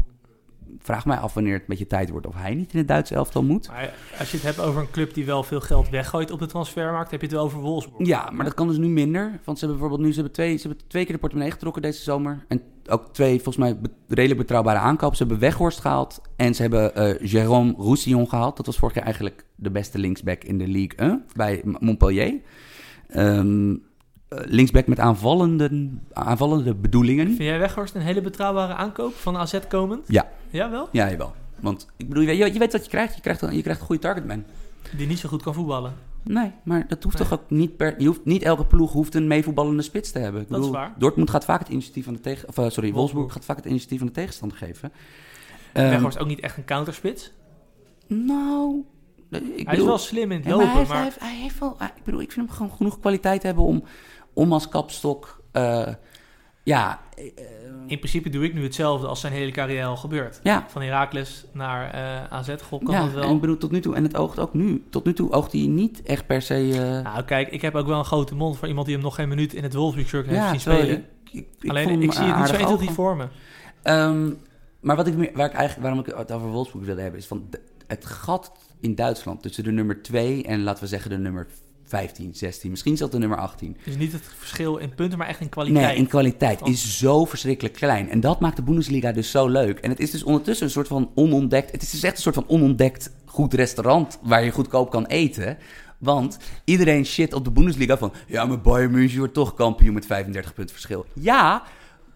Speaker 2: vraag mij af wanneer het een beetje tijd wordt of hij niet in het Duitse elftal moet.
Speaker 1: Maar als je het hebt over een club die wel veel geld weggooit op de transfermarkt, heb je het wel over Wolfsburg.
Speaker 2: Ja, maar dat kan dus nu minder. Want ze hebben bijvoorbeeld nu ze hebben twee, ze hebben twee keer de portemonnee getrokken deze zomer. En ook twee, volgens mij, redelijk betrouwbare aankopen. Ze hebben Weghorst gehaald en ze hebben uh, Jérôme Roussillon gehaald. Dat was vorig jaar eigenlijk de beste linksback in de Ligue 1 bij Montpellier. Um, linksback met aanvallende, aanvallende bedoelingen.
Speaker 1: Vind jij Weghorst een hele betrouwbare aankoop van AZ komend?
Speaker 2: Ja.
Speaker 1: Ja, wel?
Speaker 2: Ja, jawel. Want ik bedoel, je, je weet wat je krijgt. Je krijgt, een, je krijgt een goede targetman.
Speaker 1: Die niet zo goed kan voetballen.
Speaker 2: Nee, maar dat hoeft nee. toch ook niet per... Je hoeft, niet elke ploeg hoeft een meevoetballende spits te hebben. Ik
Speaker 1: dat
Speaker 2: bedoel,
Speaker 1: is waar.
Speaker 2: Dortmund gaat vaak het initiatief van de tegen... Of, uh, sorry, Wolfsburg gaat vaak het initiatief van de tegenstander geven.
Speaker 1: Um, Weghorst ook niet echt een counterspits?
Speaker 2: Nou... Ik
Speaker 1: hij
Speaker 2: bedoel,
Speaker 1: is wel slim in het lopen,
Speaker 2: maar hij heeft,
Speaker 1: maar...
Speaker 2: hij heeft, hij heeft wel... Ik bedoel, ik vind hem gewoon genoeg kwaliteit hebben om, om als kapstok... Uh, ja... Uh,
Speaker 1: in principe doe ik nu hetzelfde als zijn hele carrière al gebeurt.
Speaker 2: Ja.
Speaker 1: Van Heracles naar uh, AZ, God kan
Speaker 2: ja,
Speaker 1: dat wel.
Speaker 2: en ik bedoel, tot nu toe, en het oogt ook nu, tot nu toe oogt hij niet echt per se...
Speaker 1: Nou kijk, ik heb ook wel een grote mond voor iemand die hem nog geen minuut in het Wolfsburg heeft
Speaker 2: ja,
Speaker 1: zien spelen.
Speaker 2: Ik, ik, ik
Speaker 1: Alleen, ik zie het niet zo 1, 2, 3 voor me.
Speaker 2: Um, maar wat ik, waar ik eigenlijk, waarom ik het over Wolfsburg wilde hebben, is van het gat in Duitsland tussen de nummer 2 en laten we zeggen de nummer 15, 16, misschien zelfs de nummer 18.
Speaker 1: Dus niet het verschil in punten, maar echt in kwaliteit.
Speaker 2: Nee, in kwaliteit is zo verschrikkelijk klein. En dat maakt de Bundesliga dus zo leuk. En het is dus ondertussen een soort van onontdekt... Het is dus echt een soort van onontdekt goed restaurant... waar je goedkoop kan eten... Want iedereen shit op de Bundesliga van... Ja, maar Bayern München wordt toch kampioen met 35 punten verschil. Ja,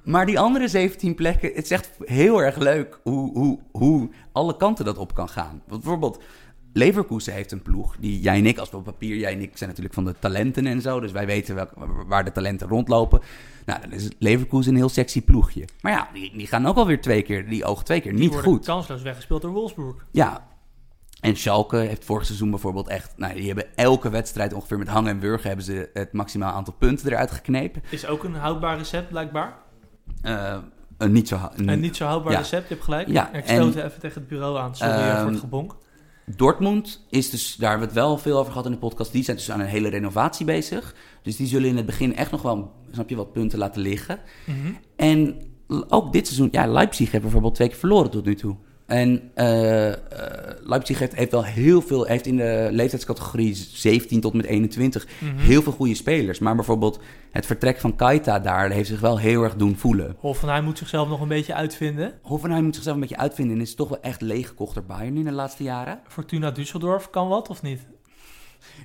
Speaker 2: maar die andere 17 plekken... Het is echt heel erg leuk hoe, hoe, hoe alle kanten dat op kan gaan. Want bijvoorbeeld... Leverkusen heeft een ploeg die jij en ik, als we op papier, jij en ik zijn natuurlijk van de talenten en zo, dus wij weten welk, waar de talenten rondlopen. Nou, dan is Leverkusen een heel sexy ploegje. Maar ja, die, die gaan ook alweer twee keer, die ogen twee keer
Speaker 1: Die
Speaker 2: niet
Speaker 1: worden
Speaker 2: goed.
Speaker 1: kansloos weggespeeld door Wolfsburg.
Speaker 2: Ja. En Schalke heeft vorig seizoen bijvoorbeeld echt... Nou, die hebben elke wedstrijd ongeveer met hangen en wurgen... hebben ze het maximaal aantal punten eruit geknepen.
Speaker 1: Is ook een houdbaar recept, blijkbaar.
Speaker 2: Eh, eh, niet zo...
Speaker 1: Een niet zo houdbaar
Speaker 2: Ja.
Speaker 1: recept, je hebt gelijk.
Speaker 2: Ja,
Speaker 1: ik stoot even tegen het bureau aan. Sorry
Speaker 2: Ehm,
Speaker 1: voor het gebonk.
Speaker 2: Dortmund is dus... Daar hebben we het wel veel over gehad in de podcast. Die zijn dus aan een hele renovatie bezig. Dus die zullen in het begin echt nog wel... Snap je, wat punten laten liggen.
Speaker 1: Mhm.
Speaker 2: En ook dit seizoen, ja, Leipzig heeft bijvoorbeeld twee keer verloren tot nu toe. En eh, eh, Leipzig heeft, heeft wel heel veel, heeft in de leeftijdscategorie 17 tot met 21
Speaker 1: Mhm.
Speaker 2: heel veel goede spelers. Maar bijvoorbeeld het vertrek van Kaita daar heeft zich wel heel erg doen voelen.
Speaker 1: Hoffenheim moet zichzelf nog een beetje uitvinden.
Speaker 2: Hoffenheim moet zichzelf een beetje uitvinden en is toch wel echt leeggekocht door Bayern in de laatste jaren.
Speaker 1: Fortuna Düsseldorf kan wat of niet?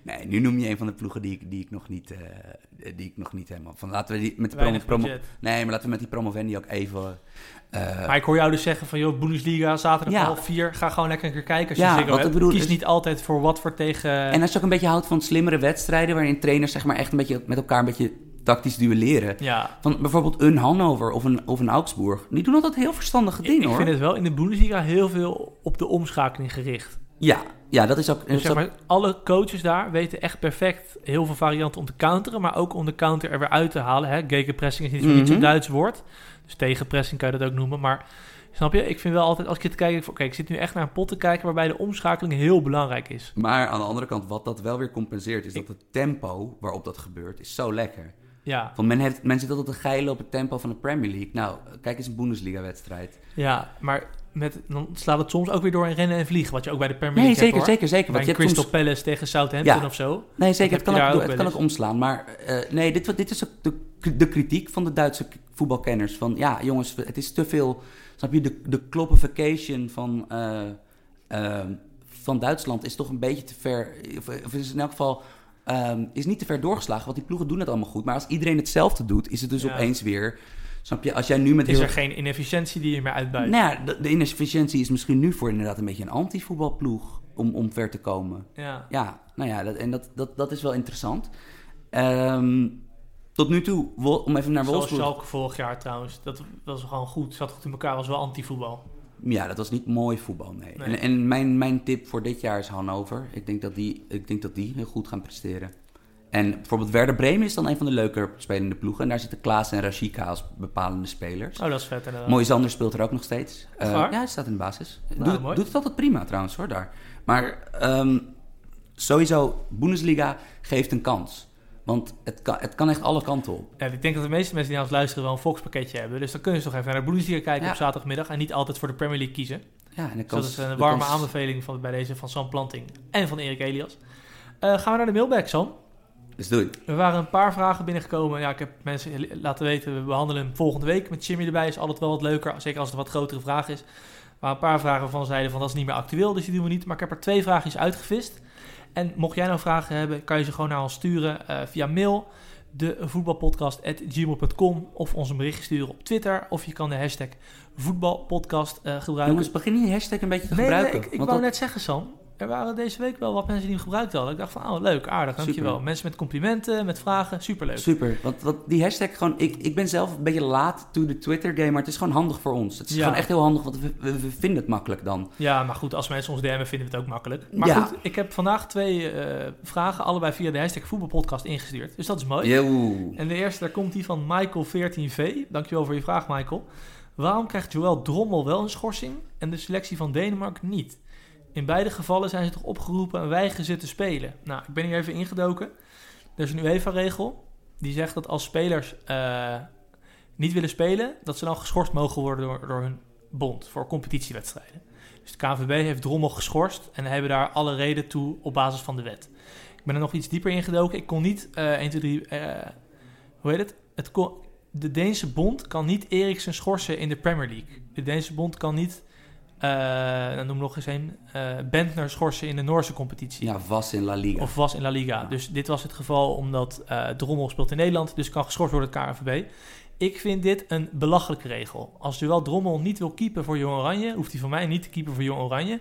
Speaker 2: Nee, nu noem je een van de ploegen die ik, die ik, nog, niet, eh, die ik nog niet helemaal... Van, laten we die met de promo, promo. Nee, maar laten we met die promovendi ook even... eh,
Speaker 1: Maar ik hoor jou dus zeggen van, joh, Bundesliga, zaterdag
Speaker 2: Ja.
Speaker 1: half vier. Ga gewoon lekker een keer kijken als je
Speaker 2: Ja, wat ik bedoel
Speaker 1: Kies
Speaker 2: is-
Speaker 1: niet altijd voor wat voor tegen...
Speaker 2: En als je ook een beetje houdt van slimmere wedstrijden... waarin trainers zeg maar echt een beetje met elkaar een beetje tactisch duelleren...
Speaker 1: ja,
Speaker 2: Van bijvoorbeeld een Hannover of een, of een Augsburg. Die doen altijd heel verstandige
Speaker 1: ik,
Speaker 2: dingen
Speaker 1: ik
Speaker 2: hoor.
Speaker 1: vind het wel in de Bundesliga heel veel op de omschakeling gericht.
Speaker 2: Ja, ja, dat is ook...
Speaker 1: Dus zeg maar, alle coaches daar weten echt perfect heel veel varianten om te counteren, maar ook om de counter er weer uit te halen. Hè? Gegenpressing is niet niets
Speaker 2: Mhm.
Speaker 1: Duits woord. Dus tegenpressing kan je dat ook noemen. Maar snap je, ik vind wel altijd, als ik het kijk, oké, ik zit nu echt naar een pot te kijken waarbij de omschakeling heel belangrijk is.
Speaker 2: Maar aan de andere kant, wat dat wel weer compenseert... is dat het tempo waarop dat gebeurt, is zo lekker.
Speaker 1: Ja,
Speaker 2: Want men, heeft, men zit altijd te geilen op het tempo van de Premier League. Nou, kijk eens een Bundesliga-wedstrijd.
Speaker 1: ja maar met, dan slaat het soms ook weer door in rennen en vliegen, wat je ook bij de Premier
Speaker 2: Nee,
Speaker 1: League
Speaker 2: zeker,
Speaker 1: hebt, hoor.
Speaker 2: zeker, zeker.
Speaker 1: Bij
Speaker 2: Want je
Speaker 1: Crystal
Speaker 2: soms...
Speaker 1: Palace tegen Southampton
Speaker 2: Ja.
Speaker 1: of zo.
Speaker 2: Nee, zeker. Het kan ook, het kan ook omslaan. Maar eh, nee, dit, dit is ook de, de kritiek van de Duitse voetbalkenners. Van ja, jongens, het is te veel. Snap je, de, de cloppification van, eh, eh, van Duitsland is toch een beetje te ver. Of, of is in elk geval. ehm, is niet te ver doorgeslagen, want die ploegen doen het allemaal goed. Maar als iedereen hetzelfde doet, is het dus
Speaker 1: Ja.
Speaker 2: opeens weer. Snap je, als jij nu met
Speaker 1: Is
Speaker 2: heel.
Speaker 1: er geen inefficiëntie die je meer uitbuit?
Speaker 2: Nou ja, de, de inefficiëntie is misschien nu voor inderdaad een beetje een anti-voetbalploeg om, om ver te komen.
Speaker 1: Ja.
Speaker 2: Ja, nou ja, dat, en dat, dat, dat is wel interessant. Ehm, tot nu toe, om even naar
Speaker 1: Zoals
Speaker 2: Wolfsburg...
Speaker 1: Schalke vorig jaar trouwens. Dat was gewoon goed. Zat goed in elkaar. Was wel anti-voetbal.
Speaker 2: Ja, dat was niet mooi voetbal, nee.
Speaker 1: Nee.
Speaker 2: En, en mijn, mijn tip voor dit jaar is Hannover. Ik denk, dat die, ik denk dat die heel goed gaan presteren. En bijvoorbeeld Werder Bremen is dan een van de leuker spelende ploegen. En daar zitten Klaas en Rashika als bepalende spelers.
Speaker 1: Oh, dat is vet inderdaad.
Speaker 2: Mooi Zander speelt er ook nog steeds.
Speaker 1: Waar?
Speaker 2: ja, hij staat in de basis.
Speaker 1: Nou,
Speaker 2: doet,
Speaker 1: mooi.
Speaker 2: doet het altijd prima trouwens hoor, daar. Maar ehm, sowieso, Bundesliga geeft een kans. Want het kan, het kan echt alle kanten op.
Speaker 1: Ja, ik denk dat de meeste mensen die naar ons luisteren wel een Fox-pakketje hebben. Dus dan kunnen ze toch even naar de Bundesliga kijken
Speaker 2: Ja.
Speaker 1: op zaterdagmiddag. En niet altijd voor de Premier League kiezen.
Speaker 2: Ja, en de
Speaker 1: Dus dat is een warme
Speaker 2: kans-
Speaker 1: aanbeveling van, bij deze van Sam Planting en van Erik Elias. Eh, gaan we naar de mailbag, Sam.
Speaker 2: Dus doe het.
Speaker 1: Er waren een paar vragen binnengekomen. Ja, ik heb mensen laten weten, we behandelen hem volgende week. Met Jimmy erbij is altijd wel wat leuker. Zeker als het een wat grotere vraag is. Maar een paar vragen van zeiden van dat is niet meer actueel, dus die doen we niet. Maar ik heb er twee vraagjes uitgevist. En mocht jij nou vragen hebben, kan je ze gewoon naar ons sturen eh, via mail. De voetbalpodcast.gmail.com of ons een berichtje sturen op Twitter. Of je kan de hashtag voetbalpodcast eh, gebruiken.
Speaker 2: Jongens, begin die hashtag een beetje te
Speaker 1: Nee, nee,
Speaker 2: gebruiken.
Speaker 1: ik, wou
Speaker 2: dat-
Speaker 1: net zeggen, Sam. Er waren deze week wel wat mensen die hem gebruikt hadden. Ik dacht van, oh leuk, aardig, dankjewel.
Speaker 2: Super.
Speaker 1: Mensen met complimenten, met vragen, superleuk.
Speaker 2: Super, want, want die hashtag gewoon... Ik, ik ben zelf een beetje laat to de Twitter game, maar het is gewoon handig voor ons. Het is
Speaker 1: Ja.
Speaker 2: gewoon echt heel handig, want we, we, we vinden het makkelijk dan.
Speaker 1: Ja, maar goed, als mensen ons DM'en vinden we het ook makkelijk. Maar
Speaker 2: Ja.
Speaker 1: goed, ik heb vandaag twee eh, vragen, allebei via de hashtag voetbalpodcast ingestuurd. Dus dat is mooi.
Speaker 2: Yo.
Speaker 1: En de eerste, daar komt die van Michael14v. Dankjewel voor je vraag, Michael. Waarom krijgt Joël Drommel wel een schorsing en de selectie van Denemarken niet? In beide gevallen zijn ze toch opgeroepen en weigeren ze te spelen. Nou, ik ben hier even ingedoken. Er is een UEFA-regel die zegt dat als spelers eh, niet willen spelen, dat ze dan geschorst mogen worden door, door hun bond voor competitiewedstrijden. Dus de KNVB heeft Drommel geschorst en hebben daar alle reden toe op basis van de wet. Ik ben er nog iets dieper ingedoken. Ik kon niet eh 1, 2, 3... eh, hoe heet het? het de Deense bond kan niet Eriksen schorsen in de Premier League. De Deense bond kan niet eh, dan noem nog eens een, eh, Bentner schorsen in de Noorse competitie.
Speaker 2: Ja, was in La Liga.
Speaker 1: Of was in La Liga. Dus dit was het geval omdat eh Drommel speelt in Nederland, dus kan geschorst worden door het KNVB. Ik vind dit een belachelijke regel. Als Duel Drommel niet wil keepen voor Jong Oranje, hoeft hij van mij niet te keepen voor Jong Oranje.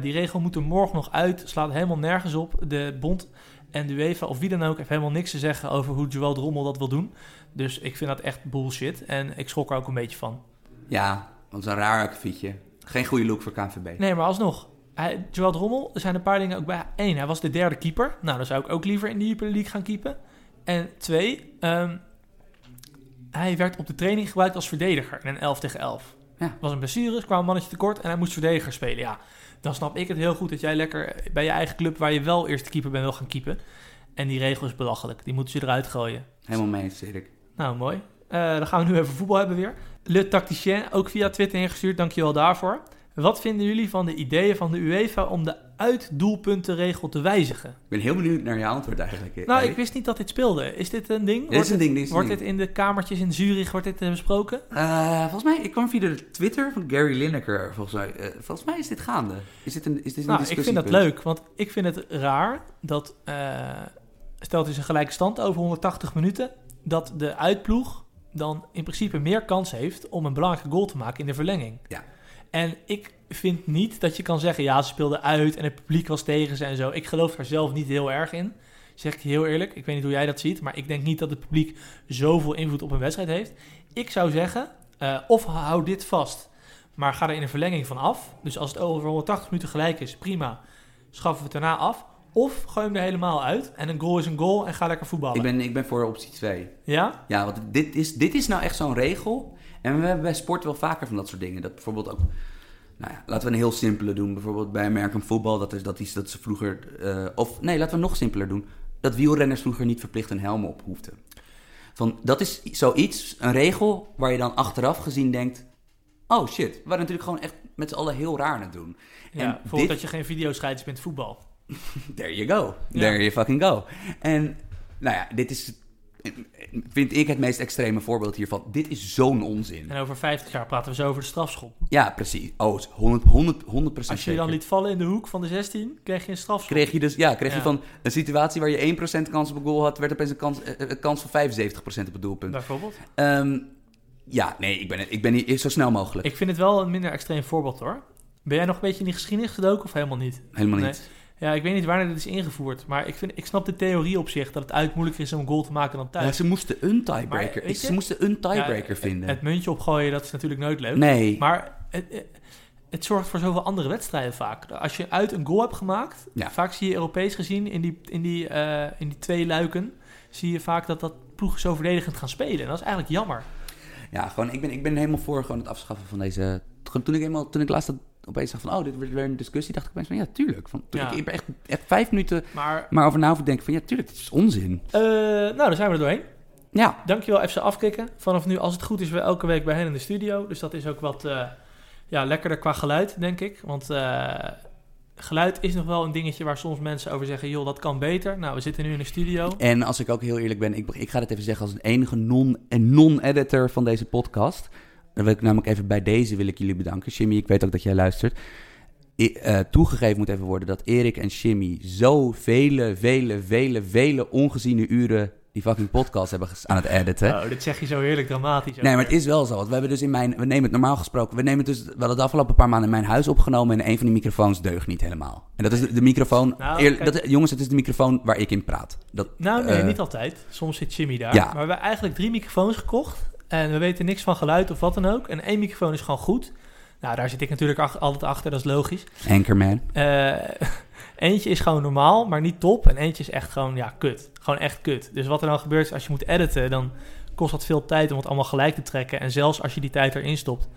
Speaker 1: Die regel moet er morgen nog uit, slaat helemaal nergens op. De bond en de UEFA of wie dan ook heeft helemaal niks te zeggen over hoe Joël Drommel dat wil doen. Dus ik vind dat echt bullshit en ik schrok er ook een beetje van.
Speaker 2: Ja, dat is een raar akkefietje. Geen goede look voor KNVB.
Speaker 1: Nee, maar alsnog. Hij, Joël Drommel, er zijn een paar dingen ook bij. Eén, hij was de derde keeper. Nou, dan zou ik ook liever in de Jupiler League gaan keepen. En twee, ehm, hij werd op de training gebruikt als verdediger in een 11 tegen 11.
Speaker 2: Ja.
Speaker 1: was een blessure, kwam een mannetje tekort en hij moest verdediger spelen. Ja, dan snap ik het heel goed dat jij lekker bij je eigen club, waar je wel eerste keeper bent, wil gaan keepen. En die regel is belachelijk. Die moeten ze eruit gooien.
Speaker 2: Helemaal mee Erik.
Speaker 1: Nou, mooi. Eh, dan gaan we nu even voetbal hebben weer. Le Tacticien, ook via Twitter ingestuurd. Dankjewel daarvoor. Wat vinden jullie van de ideeën van de UEFA om de uitdoelpuntenregel te wijzigen?
Speaker 2: Ik ben heel benieuwd naar je antwoord eigenlijk.
Speaker 1: Nou,
Speaker 2: Erik.
Speaker 1: ik wist niet dat dit speelde. Is dit een ding?
Speaker 2: Dit is een ding, dit is een
Speaker 1: wordt
Speaker 2: ding.
Speaker 1: dit in de kamertjes in Zurich wordt dit, eh, besproken?
Speaker 2: Eh, volgens mij, ik kwam via de Twitter van Gary Lineker. Volgens mij, eh, volgens mij is dit gaande. Is dit een, is dit een
Speaker 1: Nou, ik vind dat leuk, want ik vind het raar dat, eh stel het is een gelijke stand over 180 minuten, dat de uitploeg dan in principe meer kans heeft om een belangrijke goal te maken in de verlenging.
Speaker 2: Ja.
Speaker 1: En ik vind niet dat je kan zeggen, ja, ze speelden uit en het publiek was tegen ze en zo. Ik geloof daar zelf niet heel erg in, zeg ik heel eerlijk. Ik weet niet hoe jij dat ziet, maar ik denk niet dat het publiek zoveel invloed op een wedstrijd heeft. Ik zou zeggen, eh, of hou dit vast, maar ga er in een verlenging van af. Dus als het over 180 minuten gelijk is, prima, schaffen we het daarna af. Of gooi hem er helemaal uit en een goal is een goal en ga lekker voetballen.
Speaker 2: Ik ben, ik ben voor optie 2.
Speaker 1: Ja?
Speaker 2: Ja, want dit is, dit is nou echt zo'n regel. En we hebben bij sport wel vaker van dat soort dingen. Dat bijvoorbeeld ook... Nou ja, laten we een heel simpele doen. Bijvoorbeeld bij American Football. Dat is dat, is, dat ze vroeger... eh, of nee, laten we nog simpeler doen. Dat wielrenners vroeger niet verplicht een helm op hoefden. Van, dat is zoiets, een regel, waar je dan achteraf gezien denkt... Oh shit, we waren natuurlijk gewoon echt met z'n allen heel raar aan het doen.
Speaker 1: Ja,
Speaker 2: En
Speaker 1: bijvoorbeeld
Speaker 2: dit-
Speaker 1: dat je geen videoscheids bent voetbal.
Speaker 2: There you go.
Speaker 1: Ja.
Speaker 2: There you fucking go. En nou ja, dit is, vind ik het meest extreme voorbeeld hiervan. Dit is zo'n onzin.
Speaker 1: En over 50 jaar praten we zo over de strafschop.
Speaker 2: Ja, precies. Oh, 100, 100, 100
Speaker 1: Als je dan liet vallen in de hoek van de 16, kreeg je een strafschop.
Speaker 2: Kreeg je dus, ja, kreeg je van een situatie waar je 1% kans op een goal had, werd opeens een kans, eh, een kans van 75% op het doelpunt.
Speaker 1: Bijvoorbeeld.
Speaker 2: Ehm, ja, nee, ik ben, ik ben hier zo snel mogelijk.
Speaker 1: Ik vind het wel een minder extreem voorbeeld hoor. Ben jij nog een beetje in die geschiedenis gedoken of helemaal niet?
Speaker 2: Helemaal
Speaker 1: Nee. Ja, ik weet niet wanneer dit is ingevoerd. Maar ik, vind, ik snap de theorie op zich dat het uit moeilijker is om een goal te maken dan
Speaker 2: Ja,
Speaker 1: thuis.
Speaker 2: ze moesten een tiebreaker. Ze moesten een tiebreaker
Speaker 1: Ja,
Speaker 2: vinden.
Speaker 1: Het muntje opgooien, dat is natuurlijk nooit leuk.
Speaker 2: nee.
Speaker 1: Maar het, het- zorgt voor zoveel andere wedstrijden vaak. Als je uit een goal hebt gemaakt,
Speaker 2: Ja.
Speaker 1: vaak zie je Europees gezien in die, in, die, eh, in die twee luiken, zie je vaak dat dat ploegen zo verdedigend gaan spelen. En dat is eigenlijk jammer.
Speaker 2: Ja, gewoon, ik ben, ik ben helemaal voor gewoon het afschaffen van deze... Toen ik, eenmaal, toen ik laatst dat opeens dacht van, oh, dit wordt weer een discussie, dacht ik opeens van, ja, tuurlijk. Van, toen
Speaker 1: Ja.
Speaker 2: ik echt, echt vijf minuten
Speaker 1: Maar,
Speaker 2: maar over na denken van, ja, tuurlijk, dit is onzin.
Speaker 1: eh, nou, dan zijn we er doorheen.
Speaker 2: Ja,
Speaker 1: Dankjewel, FC Afkikken. Vanaf nu, als het goed is, weer elke week bij hen in de studio. Dus dat is ook wat eh, ja, lekkerder qua geluid, denk ik. Want eh, geluid is nog wel een dingetje waar soms mensen over zeggen... joh, dat kan beter. Nou, we zitten nu in de studio.
Speaker 2: en als ik ook heel eerlijk ben, ik, ik ga dit even zeggen als een enige non- en non-editor van deze podcast. Dan wil ik namelijk even bij deze wil ik jullie bedanken. Jimmy, ik weet ook dat jij luistert. I- eh, toegegeven moet even worden dat Erik en Jimmy zo vele, vele, vele, vele ongeziene uren die fucking podcast hebben aan het editen.
Speaker 1: Oh, dit zeg je zo heerlijk dramatisch.
Speaker 2: Nee, maar het is wel zo. Want we hebben dus in mijn. We nemen het normaal gesproken. We nemen het dus wel de afgelopen paar maanden in mijn huis opgenomen. En een van die microfoons deugt niet helemaal. En dat is de, de microfoon.
Speaker 1: Nou,
Speaker 2: eerlijk- dat, jongens, het is de microfoon waar ik in praat. Dat,
Speaker 1: Nou, nee,
Speaker 2: eh,
Speaker 1: niet altijd. Soms zit Jimmy daar.
Speaker 2: Ja.
Speaker 1: Maar we hebben eigenlijk drie microfoons gekocht. En we weten niks van geluid of wat dan ook. En één microfoon is gewoon goed. Nou, daar zit ik natuurlijk ach- altijd achter. Dat is logisch.
Speaker 2: Anchorman.
Speaker 1: Eh, eentje is gewoon normaal, maar niet top. En eentje is echt gewoon, ja, kut. Gewoon echt kut. Dus wat er dan gebeurt is, als je moet editen, dan kost dat veel tijd om het allemaal gelijk te trekken. En zelfs als je die tijd erin stopt,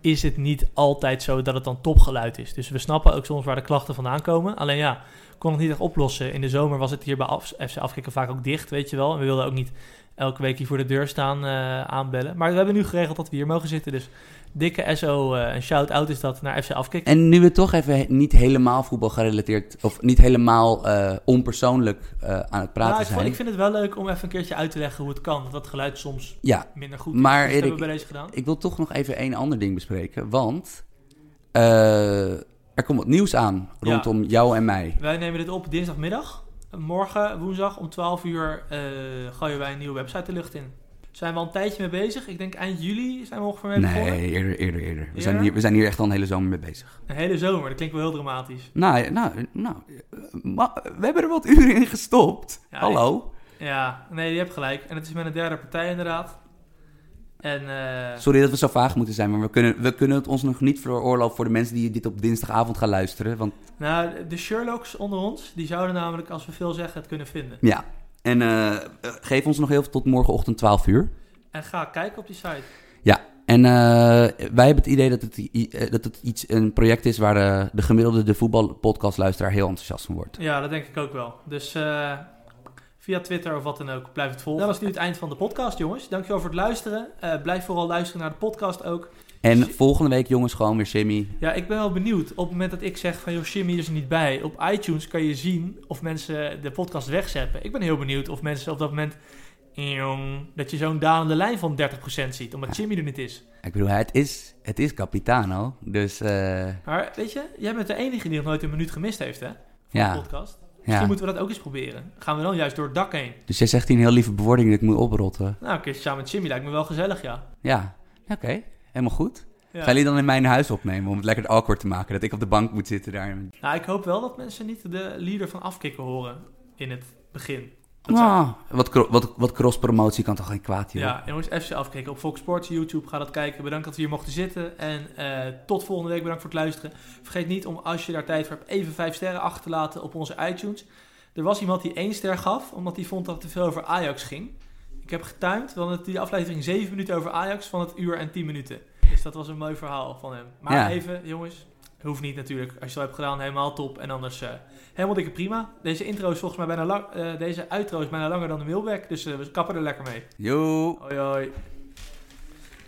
Speaker 1: is het niet altijd zo dat het dan topgeluid is. Dus we snappen ook soms waar de klachten vandaan komen. Alleen ja, kon het niet echt oplossen. In de zomer was het hier bij Af- FC Afkikken vaak ook dicht, weet je wel. En we wilden ook niet elke week hier voor de deur staan eh, aanbellen. Maar we hebben nu geregeld dat we hier mogen zitten. Dus dikke SO, eh, een shout-out is dat naar FC Afkikken.
Speaker 2: En nu we toch even niet helemaal voetbal gerelateerd. Of niet helemaal eh, onpersoonlijk aan het praten
Speaker 1: Nou, ik,
Speaker 2: zijn.
Speaker 1: ik vind het wel leuk om even een keertje uit te leggen hoe het kan. Dat dat geluid soms
Speaker 2: Ja,
Speaker 1: minder goed is.
Speaker 2: Maar
Speaker 1: Dus
Speaker 2: Erik,
Speaker 1: hebben we bij deze gedaan.
Speaker 2: ik wil toch nog even één ander ding bespreken. Want er komt wat nieuws aan rondom jou en mij.
Speaker 1: Wij nemen dit op dinsdagmiddag. Morgen, woensdag, om 12 uur uh, gooien wij een nieuwe website de lucht in. Zijn we al een tijdje mee bezig? Ik denk eind juli zijn we ongeveer mee begonnen.
Speaker 2: Nee, eerder, eerder, eerder. We, Zijn hier, we zijn hier echt al een hele zomer mee bezig.
Speaker 1: Een hele zomer, dat klinkt wel heel dramatisch.
Speaker 2: Nou, nou, nou we hebben er wat uren in gestopt. Hallo?
Speaker 1: Ja, nee, je hebt gelijk. En het is met een derde partij inderdaad. En, uh...
Speaker 2: Sorry dat we zo vaag moeten zijn, maar we kunnen, we kunnen het ons nog niet veroorloven voor de mensen die dit op dinsdagavond gaan luisteren. Want...
Speaker 1: Nou, de Sherlocks onder ons, die zouden namelijk, als we veel zeggen, het kunnen vinden.
Speaker 2: Ja, en uh, geef ons nog heel veel tot morgenochtend 12 uur.
Speaker 1: En ga kijken op die site.
Speaker 2: Ja, en uh, wij hebben het idee dat het, dat het iets, een project is waar de, de gemiddelde de voetbalpodcastluisteraar heel enthousiast van wordt.
Speaker 1: Ja, dat denk ik ook wel. Dus via Twitter of wat dan ook. Blijf het volgen. Dat was nu het eind van de podcast, jongens. Dankjewel voor het luisteren. Uh, blijf vooral luisteren naar de podcast ook.
Speaker 2: En volgende week, jongens, gewoon weer Shimmy.
Speaker 1: Ja, ik ben wel benieuwd. Op het moment dat ik zeg van, joh, Shimmy is er niet bij. Op iTunes kan je zien of mensen de podcast wegzetten. Ik ben heel benieuwd of mensen op dat moment... Dat je zo'n dalende lijn van 30% ziet, omdat. Jimmy er niet is.
Speaker 2: Ik bedoel, het is, het is Capitano, dus... Uh...
Speaker 1: Maar weet je, jij bent de enige die nog nooit een minuut gemist heeft, hè? Van ja. de podcast. Misschien moeten we dat ook eens proberen. Gaan we dan juist door het dak heen.
Speaker 2: Dus jij zegt hier een heel lieve bewoording dat ik moet oprotten.
Speaker 1: Nou, een samen met Jimmy lijkt me wel gezellig, ja.
Speaker 2: Ja, oké. Helemaal goed. Ja. Gaan jullie dan in mijn huis opnemen om het lekker awkward te maken? Dat ik op de bank moet zitten daar.
Speaker 1: Nou, ik hoop wel dat mensen niet de leader van afkicken horen in het begin.
Speaker 2: Ah, wat, wat, wat cross-promotie kan toch geen kwaad, joh?
Speaker 1: Ja, jongens, even afkijken op Fox Sports YouTube. Ga dat kijken. Bedankt dat we hier mochten zitten. En uh, tot volgende week. Bedankt voor het luisteren. Vergeet niet om, als je daar tijd voor hebt, even vijf sterren achter te laten op onze iTunes. Er was iemand die één ster gaf, omdat hij vond dat het te veel over Ajax ging. Ik heb getuimd, want die aflevering 7 minuten over Ajax van het uur en 10 minuten. Dus dat was een mooi verhaal van hem. Maar even, jongens, hoeft niet natuurlijk. Als je het al hebt gedaan, helemaal top. En anders uh, helemaal dikke prima. Deze intro is volgens mij bijna lang, uh, deze outro is bijna langer dan de mailback. Dus uh, we kappen er lekker mee.
Speaker 2: Yo.
Speaker 1: Hoi hoi.